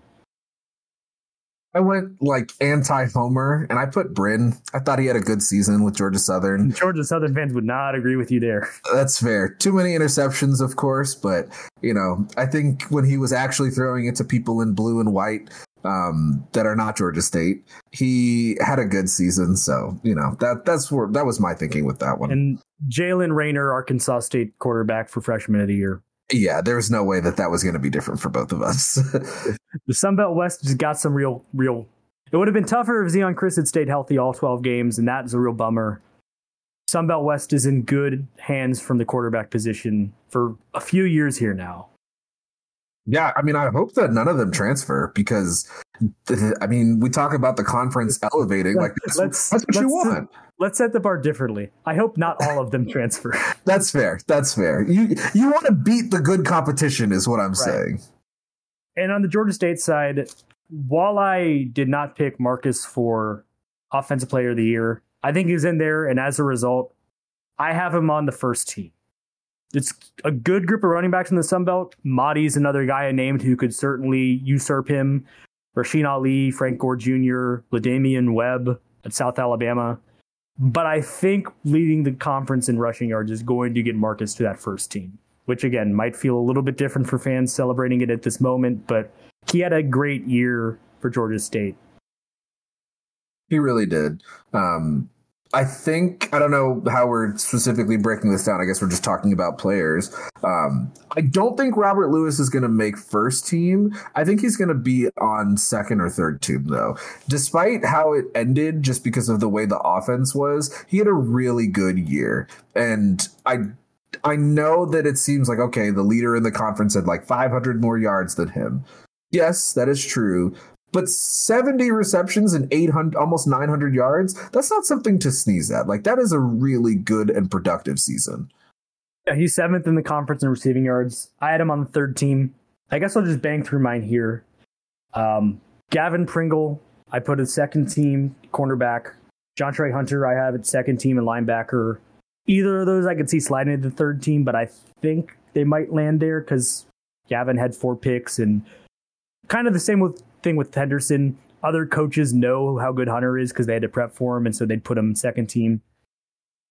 I went like anti Homer and I put Brin. I thought he had a good season with Georgia Southern. Georgia Southern fans would not agree with you there. That's fair. Too many interceptions, of course, but you know, I think when he was actually throwing it to people in blue and white um, that are not Georgia State, he had a good season. So you know that that's where that was my thinking with that one. And Jalen Raynor, Arkansas State quarterback for freshman of the year. Yeah, there was no way that that was going to be different for both of us. the Sun Belt West just got some real, real. It would have been tougher if Zeon Chriss had stayed healthy all 12 games, and that is a real bummer. Sun Belt West is in good hands from the quarterback position for a few years here now. Yeah, I mean, I hope that none of them transfer because, I mean, we talk about the conference elevating. Like, that's, let's, that's what you want let's set the bar differently. I hope not all of them transfer. That's fair. That's fair. You you want to beat the good competition, is what I'm right. saying. And on the Georgia State side, while I did not pick Marcus for Offensive Player of the Year, I think he's in there, and as a result, I have him on the first team. It's a good group of running backs in the Sun Belt. Mahdi's another guy I named who could certainly usurp him. Rasheen Ali, Frank Gore Jr., LaDamian Webb at South Alabama. But I think leading the conference in rushing yards is going to get Marcus to that first team, which again might feel a little bit different for fans celebrating it at this moment, but he had a great year for Georgia State. He really did. Um, I think I don't know how we're specifically breaking this down. I guess we're just talking about players. Um, I don't think Robert Lewis is going to make first team. I think he's going to be on second or third team though. Despite how it ended, just because of the way the offense was, he had a really good year, and I I know that it seems like okay, the leader in the conference had like 500 more yards than him. Yes, that is true, but 70 receptions and 800 almost 900 yards that's not something to sneeze at. Like that is a really good and productive season. Yeah he's seventh in the conference in receiving yards. I had him on the third team. I guess i'll just bang through mine here. Um, gavin pringle i put a second team cornerback. Jontrey hunter i have at second team and linebacker. Either of those i could see sliding into the third team but i think they might land there because gavin had four picks and kind of the same with thing with Henderson. Other coaches know how good Hunter is because they had to prep for him, and so they'd put him second team.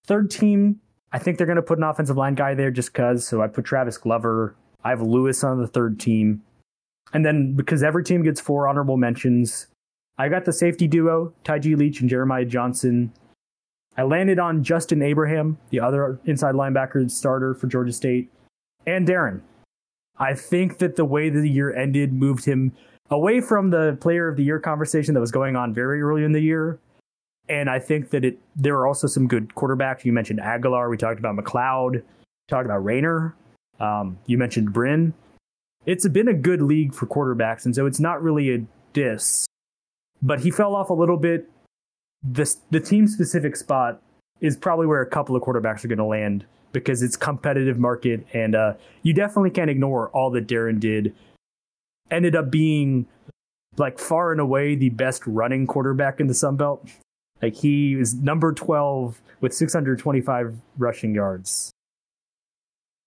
Third team, I think they're going to put an offensive line guy there just because. So I put Travis Glover. I have Lewis on the third team. And then because every team gets four honorable mentions, I got the safety duo, Taiji Leach and Jeremiah Johnson. I landed on Justin Abraham, the other inside linebacker starter for Georgia State, and Darren. I think that the way the year ended moved him away from the player of the year conversation that was going on very early in the year. And I think that it there are also some good quarterbacks. You mentioned Aguilar. We talked about McCloud. Talked about Raynor. Um, you mentioned Brin. It's been a good league for quarterbacks, and so it's not really a diss. But he fell off a little bit. The team specific spot is probably where a couple of quarterbacks are going to land because it's competitive market, and uh, you definitely can't ignore all that Darren did ended up being like far and away the best running quarterback in the Sun Belt. Like he is number 12 with 625 rushing yards.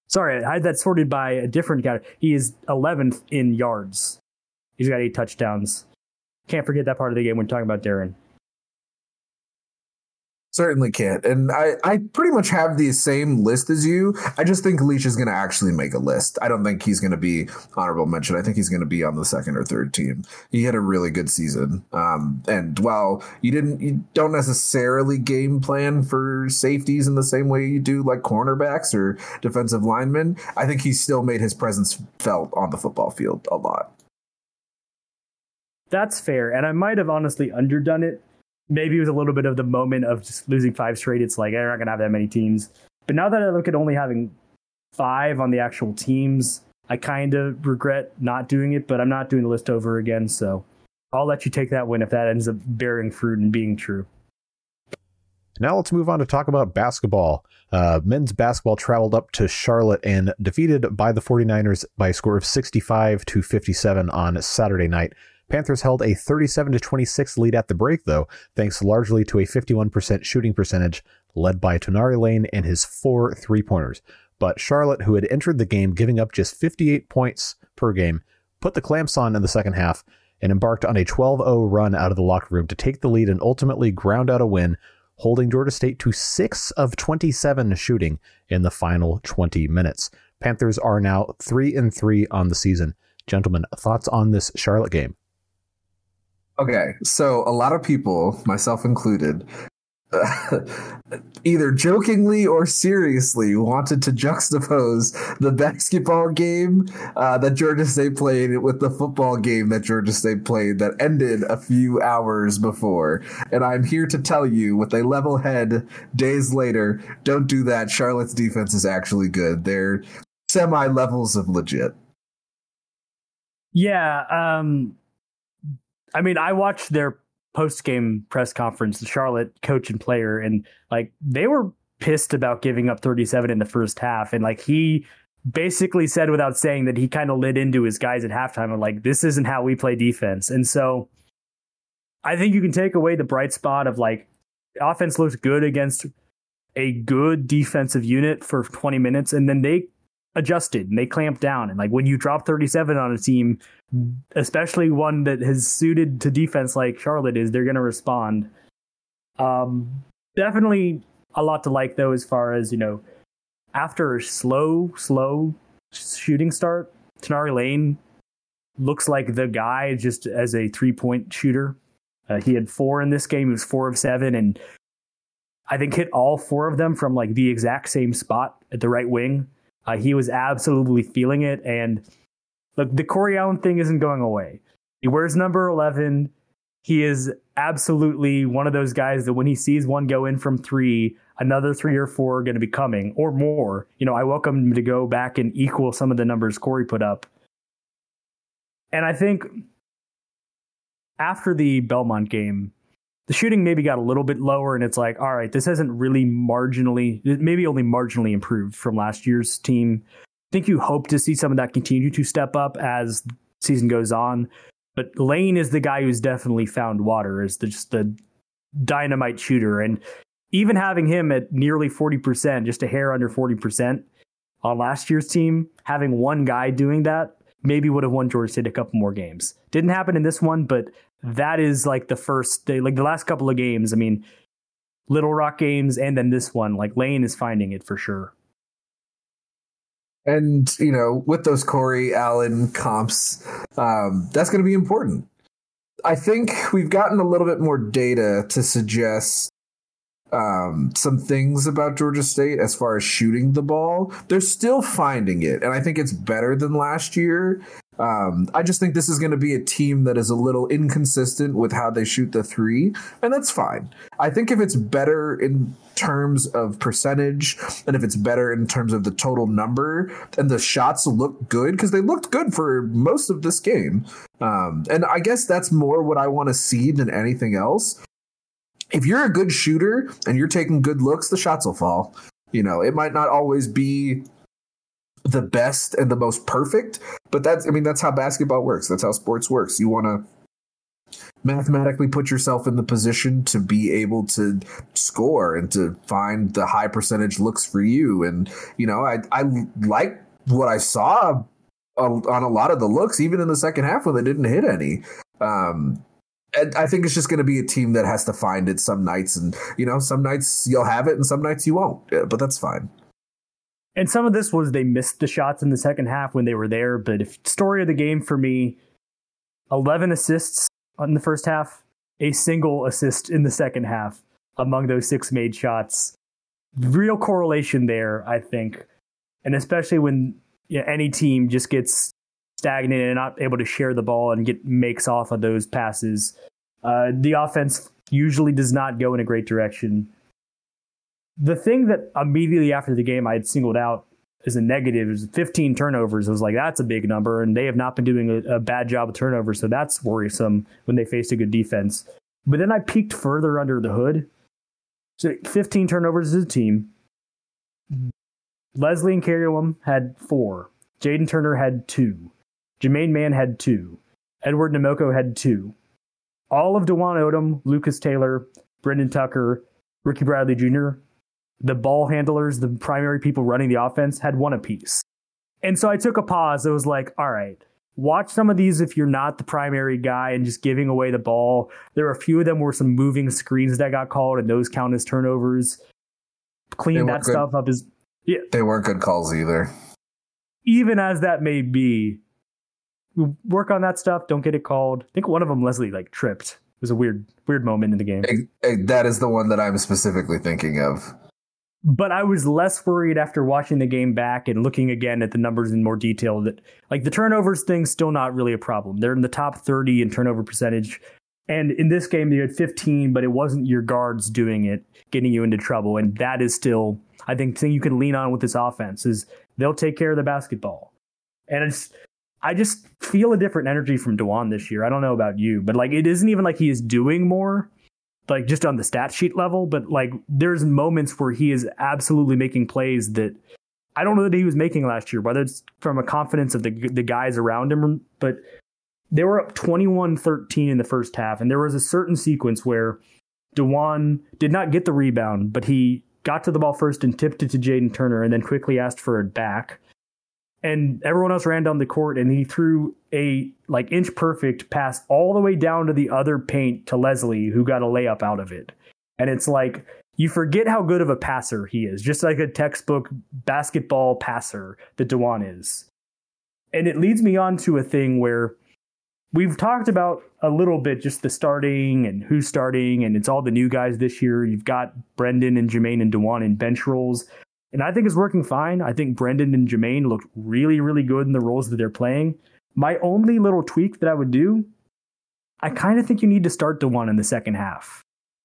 Sorry, I had that sorted by a different guy. He is 11th in yards. He's got eight touchdowns. Can't forget that part of the game when talking about Darren. Certainly can't. And I, I pretty much have the same list as you. I just think Leach is going to actually make a list. I don't think he's going to be honorable mention. I think he's going to be on the second or third team. He had a really good season. Um, and while you didn't, you don't necessarily game plan for safeties in the same way you do like cornerbacks or defensive linemen, I think he still made his presence felt on the football field a lot. That's fair. And I might have honestly underdone it maybe it was a little bit of the moment of just losing five straight. It's like they're not gonna have that many teams. But now that I look at only having five on the actual teams, I kind of regret not doing it. But I'm not doing the list over again, so I'll let you take that win if that ends up bearing fruit and being true. Now let's move on to talk about basketball. Uh, men's basketball traveled up to Charlotte and defeated by the 49ers by a score of 65 to 57 on Saturday night. Panthers held a 37 to 26 lead at the break, though, thanks largely to a 51% shooting percentage led by Toneari Lane and his four three pointers. But Charlotte, who had entered the game giving up just 58 points per game, put the clamps on in the second half and embarked on a 12 0 run out of the locker room to take the lead and ultimately ground out a win, holding Georgia State to 6 of 27 shooting in the final 20 minutes. Panthers are now 3 and 3 on the season. Gentlemen, thoughts on this Charlotte game? Okay, so a lot of people, myself included, either jokingly or seriously wanted to juxtapose the basketball game uh, that Georgia State played with the football game that Georgia State played that ended a few hours before. And I'm here to tell you, with a level head days later, don't do that. Charlotte's defense is actually good. They're semi levels of legit. Yeah. Um, I mean, I watched their post game press conference, the Charlotte coach and player, and like they were pissed about giving up 37 in the first half. And like he basically said without saying that he kind of lit into his guys at halftime and like, this isn't how we play defense. And so I think you can take away the bright spot of like offense looks good against a good defensive unit for 20 minutes and then they adjusted and they clamped down. And like when you drop 37 on a team, especially one that has suited to defense like Charlotte is, they're going to respond. Um, definitely a lot to like though, as far as you know, after a slow, slow shooting start, Toneari Lane looks like the guy just as a three point shooter. Uh, he had four in this game. He was four of seven, and I think hit all four of them from like the exact same spot at the right wing. Uh, he was absolutely feeling it. And look, the Corey Allen thing isn't going away. He wears number 11. He is absolutely one of those guys that when he sees one go in from three, another three or four are going to be coming or more. You know, I welcome him to go back and equal some of the numbers Corey put up. And I think after the Belmont game, the shooting maybe got a little bit lower and it's like all right this hasn't really marginally maybe only marginally improved from last year's team. I think you hope to see some of that continue to step up as season goes on but lane is the guy who's definitely found water is the, just the dynamite shooter. And even having him at nearly 40% just a hair under 40% on last year's team having one guy doing that maybe would have won georgia state a couple more games. Didn't happen in this one but that is like the first day, like the last couple of games. I mean, Little Rock games and then this one, like Lane is finding it for sure. And, you know, with those Corey Allen comps, um, that's going to be important. I think we've gotten a little bit more data to suggest um, some things about Georgia State as far as shooting the ball. They're still finding it, and I think it's better than last year. Um, I just think this is going to be a team that is a little inconsistent with how they shoot the three, and that's fine. I think if it's better in terms of percentage and if it's better in terms of the total number and the shots look good because they looked good for most of this game. Um, and I guess that's more what I want to see than anything else. If you're a good shooter and you're taking good looks, the shots will fall. You know, it might not always be the best and the most perfect. But that's, I mean, that's how basketball works. That's how sports works. You want to mathematically put yourself in the position to be able to score and to find the high percentage looks for you. And, you know, I, I like what I saw on a lot of the looks, even in the second half when they didn't hit any. Um, and I think it's just going to be a team that has to find it some nights, and you know, some nights you'll have it, and some nights you won't. But that's fine. And some of this was they missed the shots in the second half when they were there. But if story of the game for me, 11 assists in the first half, a single assist in the second half among those six made shots. Real correlation there, I think. And especially when you know, any team just gets stagnant and not able to share the ball and get makes off of those passes, uh, the offense usually does not go in a great direction the thing that immediately after the game I had singled out as a negative is 15 turnovers. I was like, that's a big number, and they have not been doing a, a bad job of turnovers, so that's worrisome when they faced a good defense. But then I peeked further under the hood. So 15 turnovers as a team. Leslie Nkereuwem had four. Jaden Turner had two. Jermaine Mann had two. Edward Nnamoko had two. All of Dwon Odum, Lucas Taylor, Brendan Tucker, Ricky Bradley Jr the ball handlers, the primary people running the offense, had one apiece. And so I took a pause. It was like, all right, watch some of these if you're not the primary guy and just giving away the ball. There are a few of them were some moving screens that got called, and those count as turnovers. Clean that good. stuff up is yeah. They weren't good calls either. Even as that may be, work on that stuff. Don't get it called. I think one of them, Leslie, like tripped. It was a weird, weird moment in the game. Eh, that is the one that I'm specifically thinking of. But I was less worried after watching the game back and looking again at the numbers in more detail that like the turnovers thing still not really a problem. They're in the top 30 in turnover percentage. And in this game, they had 15, but it wasn't your guards doing it, getting you into trouble. And that is still, I think, thing you can lean on with this offense is they'll take care of the basketball. And it's, I just feel a different energy from Dajuan this year. I don't know about you, but like it isn't even like he is doing more like just on the stat sheet level, but like there's moments where he is absolutely making plays that I don't know that he was making last year, whether it's from a confidence of the the guys around him, but they were up 21-13 in the first half, and there was a certain sequence where Dajuan did not get the rebound, but he got to the ball first and tipped it to Jaden Turner, and then quickly asked for it back and everyone else ran down the court and he threw a like inch perfect pass all the way down to the other paint to Leslie who got a layup out of it. And it's like you forget how good of a passer he is, just like a textbook basketball passer that Dajuan is. And it leads me on to a thing where we've talked about a little bit just the starting and who's starting, and it's all the new guys this year. You've got Brendan and Jermaine and Dajuan in bench roles and I think it's working fine. I think Brendan and Jermaine looked really, really good in the roles that they're playing. My only little tweak that I would do, I kind of think you need to start the one in the second half.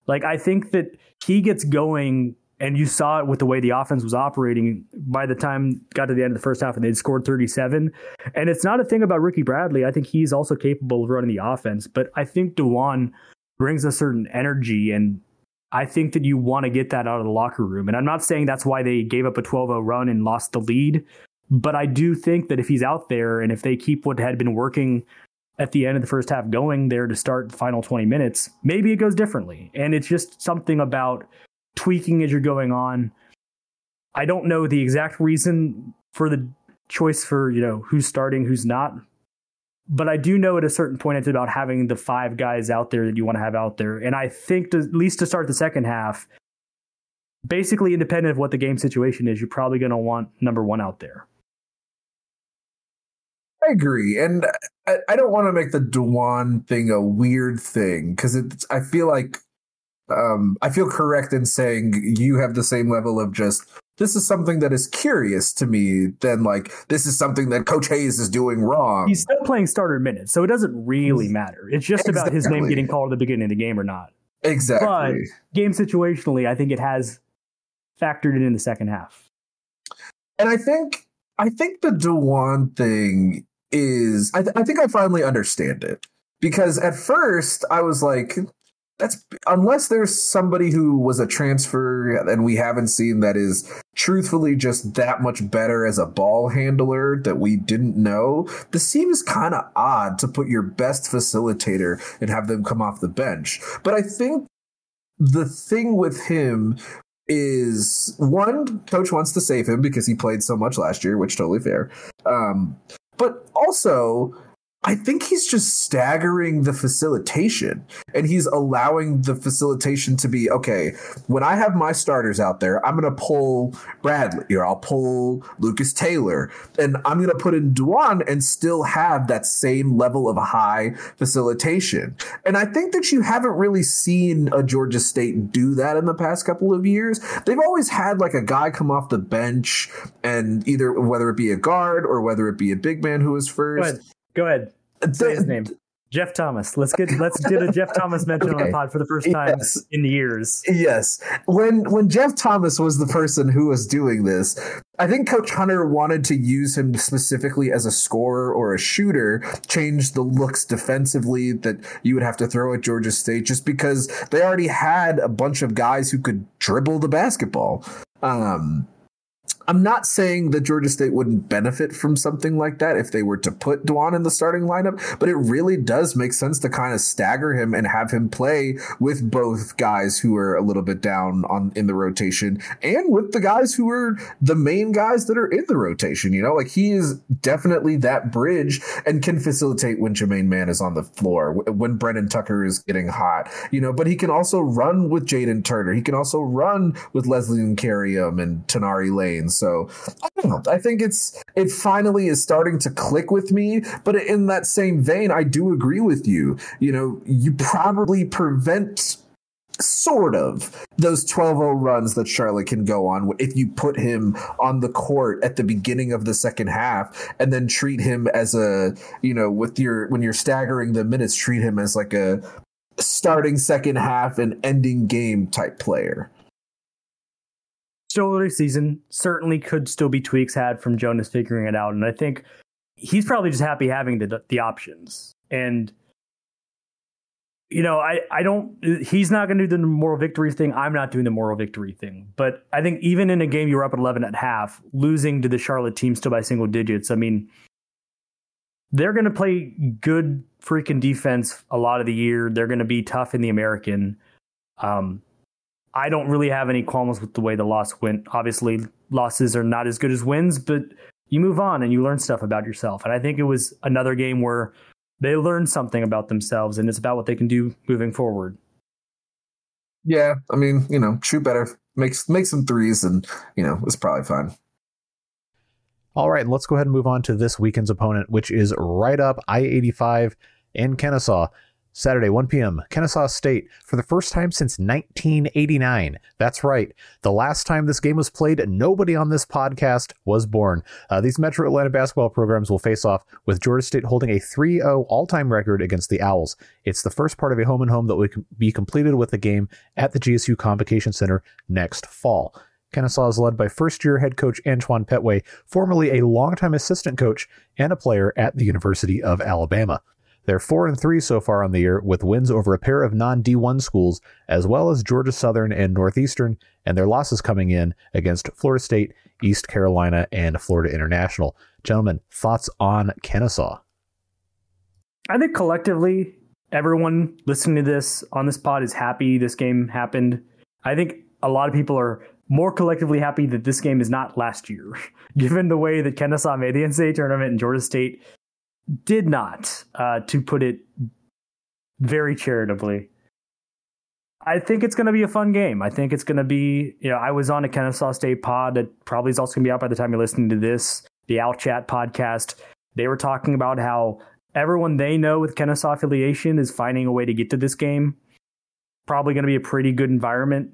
Like I think that he gets going, and you saw it with the way the offense was operating. By the time got to the end of the first half, and they'd scored 37. And it's not a thing about Ricky Bradley. I think he's also capable of running the offense, but I think Dajuan brings a certain energy and I think that you want to get that out of the locker room. And I'm not saying that's why they gave up a 12 0 run and lost the lead, but I do think that if he's out there and if they keep what had been working at the end of the first half going there to start the final 20 minutes, maybe it goes differently. And it's just something about tweaking as you're going on. I don't know the exact reason for the choice for, you know, who's starting, who's not, but I do know at a certain point it's about having the five guys out there that you want to have out there. And I think to, at least to start the second half, basically independent of what the game situation is, you're probably going to want number one out there. I agree, and I, I don't want to make the Dajuan thing a weird thing because it's. I feel like um, I feel correct in saying you have the same level of just this is something that is curious to me than like this is something that Coach Hayes is doing wrong. He's still playing starter minutes, so it doesn't really matter. It's just exactly. about his name getting called at the beginning of the game or not. Exactly. But game situationally, I think it has factored in in the second half. And I think I think the Dajuan thing is I, th- I think I finally understand it because at first I was like that's unless there's somebody who was a transfer and we haven't seen that is truthfully just that much better as a ball handler that we didn't know. This seems kind of odd to put your best facilitator and have them come off the bench. But I think the thing with him is one coach wants to save him because he played so much last year, which totally fair. Um, but also I think he's just staggering the facilitation and he's allowing the facilitation to be okay. When I have my starters out there, I'm going to pull Bradley or I'll pull Lucas Taylor and I'm going to put in Dajuan and still have that same level of high facilitation. And I think that you haven't really seen a Georgia State do that in the past couple of years. They've always had like a guy come off the bench and either whether it be a guard or whether it be a big man who is first Go ahead. Say his name. Jeff Thomas. Let's get let's get a Jeff Thomas mention okay. on the pod for the first time yes. in years. Yes. When when Jeff Thomas was the person who was doing this, I think Coach Hunter wanted to use him specifically as a scorer or a shooter, change the looks defensively that you would have to throw at Georgia State just because they already had a bunch of guys who could dribble the basketball. Um I'm not saying that Georgia State wouldn't benefit from something like that if they were to put Dwan in the starting lineup, but it really does make sense to kind of stagger him and have him play with both guys who are a little bit down on in the rotation and with the guys who are the main guys that are in the rotation. You know, like he is definitely that bridge and can facilitate when Jermaine Mann is on the floor, when Brennan Tucker is getting hot, you know, but he can also run with Jaden Turner. He can also run with Leslie Nkereuwem and Toneari Lanes so I don't know. I think it's it finally is starting to click with me. But in that same vein, I do agree with you. You know, you probably prevent sort of those 12-0 runs that Charlotte can go on if you put him on the court at the beginning of the second half and then treat him as a you know with your when you're staggering the minutes treat him as like a starting second half and ending game type player still early season. Certainly could still be tweaks had from Jonas figuring it out. And I think he's probably just happy having the the options. And you know, I, I don't he's not gonna do the moral victory thing. I'm not doing the moral victory thing. But I think even in a game you were up at eleven at half, losing to the Charlotte team still by single digits, I mean they're gonna play good freaking defense a lot of the year. They're gonna be tough in the American. Um, I don't really have any qualms with the way the loss went. Obviously, losses are not as good as wins, but you move on and you learn stuff about yourself. And I think it was another game where they learned something about themselves and it's about what they can do moving forward. Yeah, I mean, you know, shoot better, make make some threes, and you know, it's probably fine. All right, let's go ahead and move on to this weekend's opponent, which is right up I eighty five in Kennesaw. Saturday, 1 p.m., Kennesaw State, for the first time since 1989. That's right. The last time this game was played, nobody on this podcast was born. Uh, these Metro Atlanta basketball programs will face off with Georgia State holding a 3 0 all time record against the Owls. It's the first part of a home and home that will be completed with the game at the GSU Convocation Center next fall. Kennesaw is led by first year head coach Antoine Petway, formerly a longtime assistant coach and a player at the University of Alabama. They're 4 and 3 so far on the year with wins over a pair of non-D1 schools as well as Georgia Southern and Northeastern and their losses coming in against Florida State, East Carolina and Florida International. Gentlemen, thoughts on Kennesaw? I think collectively everyone listening to this on this pod is happy this game happened. I think a lot of people are more collectively happy that this game is not last year, given the way that Kennesaw made the NCAA tournament and Georgia State did not, uh, to put it very charitably. I think it's going to be a fun game. I think it's going to be, you know, I was on a Kennesaw State pod that probably is also going to be out by the time you're listening to this, the Owl Chat podcast. They were talking about how everyone they know with Kennesaw affiliation is finding a way to get to this game. Probably going to be a pretty good environment.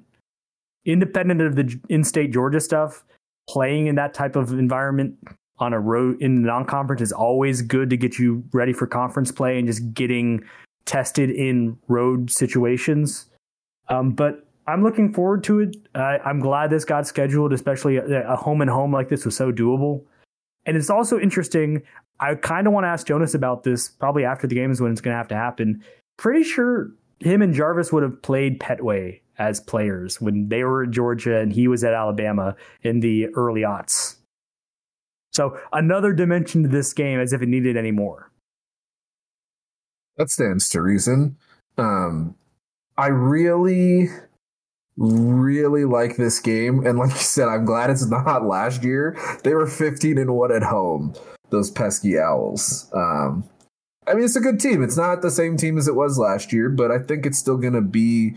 Independent of the in state Georgia stuff, playing in that type of environment on a road in non-conference is always good to get you ready for conference play and just getting tested in road situations. Um, but I'm looking forward to it. I'm glad this got scheduled, especially a, a, home and home like this was so doable. And it's also interesting. I kind of want to ask Jonas about this probably after the game is when it's going to have to happen. Pretty sure him and Jarvis would have played Petway as players when they were at Georgia and he was at Alabama in the early aughts. So another dimension to this game as if it needed any more. That stands to reason. Um, I really, really like this game. And like you said, I'm glad it's not last year. They were 15 and 1 at home, those pesky Owls. Um, I mean, it's a good team. It's not the same team as it was last year, but I think it's still going to be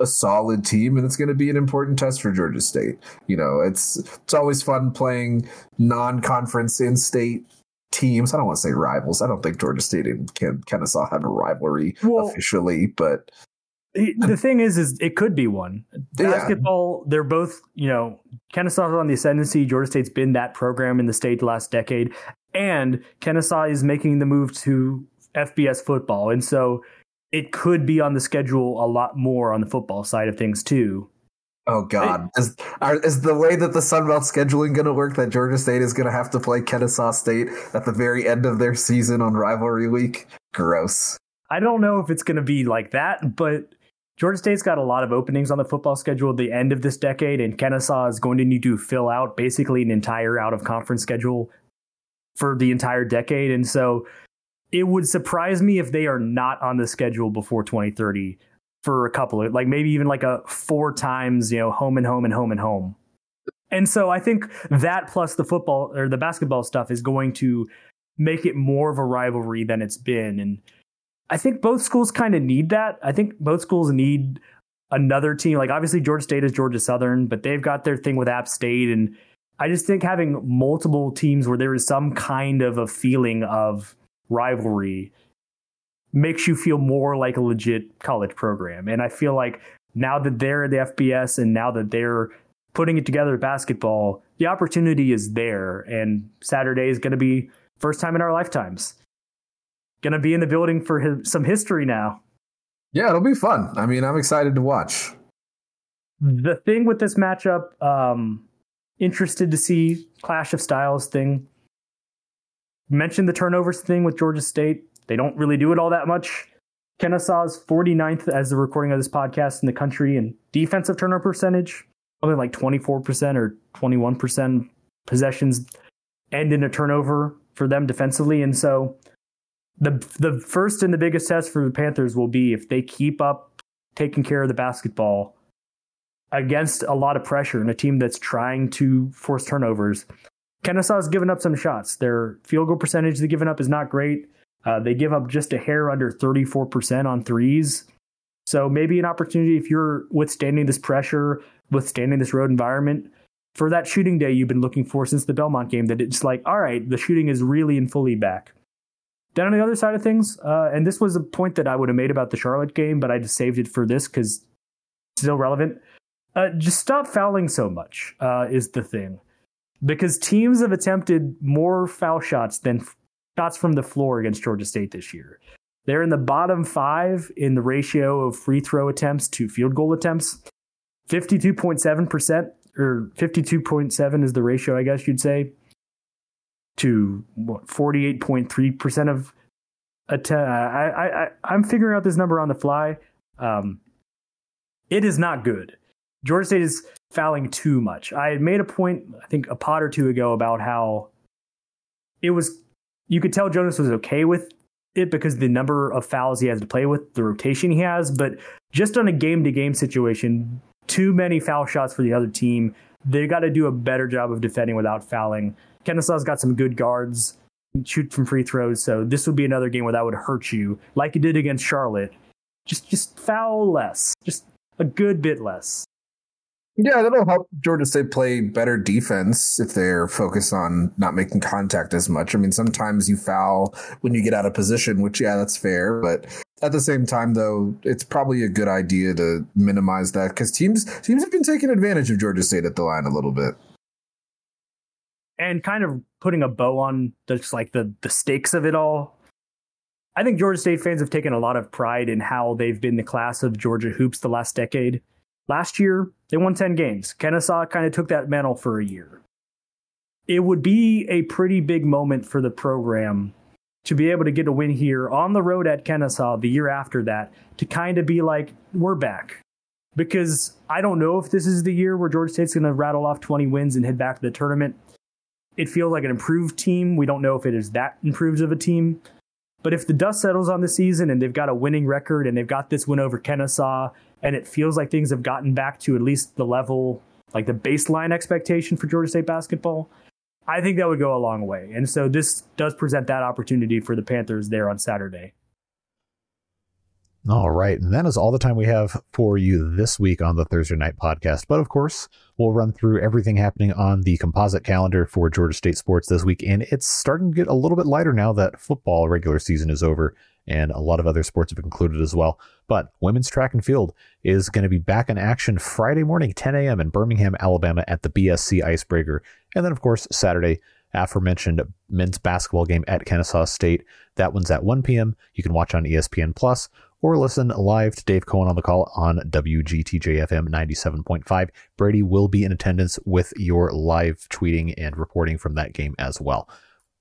a solid team, and it's going to be an important test for Georgia State. You know, it's it's always fun playing non-conference in-state teams. I don't want to say rivals. I don't think Georgia State and Ken- Kennesaw have a rivalry well, officially, but the thing is, is it could be one. Basketball, yeah. they're both, you know, Kennesaw on the ascendancy. Georgia State's been that program in the state the last decade, and Kennesaw is making the move to FBS football, and so it could be on the schedule a lot more on the football side of things too. Oh God, it, is are, is the way that the Sun Belt scheduling going to work that Georgia State is going to have to play Kennesaw State at the very end of their season on rivalry week? Gross. I don't know if it's going to be like that, but Georgia State's got a lot of openings on the football schedule at the end of this decade, and Kennesaw is going to need to fill out basically an entire out of conference schedule for the entire decade. And so it would surprise me if they are not on the schedule before 2030 for a couple of like maybe even like a four times, you know, home and home and home and home. And so I think that plus the football or the basketball stuff is going to make it more of a rivalry than it's been. And I think both schools kind of need that. I think both schools need another team. Like obviously Georgia State is Georgia Southern, but they've got their thing with App State and I just think having multiple teams where there is some kind of a feeling of rivalry makes you feel more like a legit college program. And I feel like now that they're in the FBS and now that they're putting it together basketball, the opportunity is there. And Saturday is going to be first time in our lifetimes going to be in the building for his, some history now. Yeah, it'll be fun. I mean, I'm excited to watch. The thing with this matchup, um, interested to see clash of styles thing. Mentioned the turnovers thing with Georgia State. They don't really do it all that much. Kennesaw's 49th as the recording of this podcast in the country in defensive turnover percentage, probably like 24% or 21% possessions end in a turnover for them defensively. And so the the first and the biggest test for the Panthers will be if they keep up taking care of the basketball against a lot of pressure and a team that's trying to force turnovers. Kennesaw's given up some shots. Their field goal percentage they've given up is not great. Uh, they give up just a hair under 34% on threes. So maybe an opportunity if you're withstanding this pressure, withstanding this road environment, for that shooting day you've been looking for since the Belmont game, that it's like, all right, the shooting is really and fully back. Then on the other side of things, uh, and this was a point that I would have made about the Charlotte game, but I just saved it for this because still relevant. Uh, just stop fouling so much uh, is the thing, because teams have attempted more foul shots than shots from the floor against Georgia State this year. They're in the bottom five in the ratio of free throw attempts to field goal attempts. 52.7%, or 52.7 is the ratio, I guess you'd say to what 48.3% of attempt. I, I, I, I'm figuring out this number on the fly. Um, it is not good. Georgia State is fouling too much. I had made a point, I think, a pot or two ago about how it was. You could tell Jonas was okay with it because the number of fouls he has to play with, the rotation he has, but just on a game to game situation, too many foul shots for the other team. They got to do a better job of defending without fouling. Kennesaw's got some good guards, shoot from free throws. So this would be another game where that would hurt you, like it did against Charlotte. Just just foul less, just a good bit less. Yeah, that'll help Georgia State play better defense if they're focused on not making contact as much. I mean, sometimes you foul when you get out of position, which yeah, that's fair, but at the same time though, it's probably a good idea to minimize that cuz teams teams have been taking advantage of Georgia State at the line a little bit and kind of putting a bow on just like the the stakes of it all. I think Georgia State fans have taken a lot of pride in how they've been the class of Georgia hoops the last decade. Last year, they won 10 games. Kennesaw kind of took that mantle for a year. It would be a pretty big moment for the program to be able to get a win here on the road at Kennesaw the year after that to kind of be like, we're back. Because I don't know if this is the year where Georgia State's going to rattle off 20 wins and head back to the tournament it feels like an improved team. We don't know if it is that improved of a team. But if the dust settles on the season and they've got a winning record and they've got this win over Kennesaw and it feels like things have gotten back to at least the level, like the baseline expectation for Georgia State basketball, I think that would go a long way. And so this does present that opportunity for the Panthers there on Saturday. All right. And that is all the time we have for you this week on the THERSday Night Podcast. But of course, we'll run through everything happening on the composite calendar for Georgia State sports this week. And it's starting to get a little bit lighter now that football regular season is over and a lot of other sports have included as well. But women's track and field is going to be back in action Friday morning, 10 a.m. in Birmingham, Alabama at the BSC Icebreaker. And then, of course, Saturday, aforementioned men's basketball game at Kennesaw State. That one's at 1 p.m. You can watch on ESPN Plus or listen live to Dave Cohen on the call on WGTJFM 97.5. Brady will be in attendance with your live tweeting and reporting from that game as well.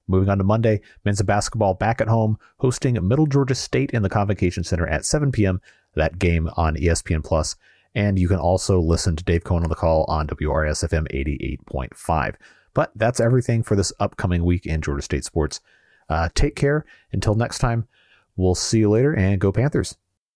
Moving on to Monday, men's basketball back at home, hosting Middle Georgia State in the Convocation Center at 7 p.m. that game on ESPN Plus. And you can also listen to Dave Cohen on the call on WRSFM 88.5. But that's everything for this upcoming week in Georgia State sports. Uh, take care. Until next time, we'll see you later and go Panthers.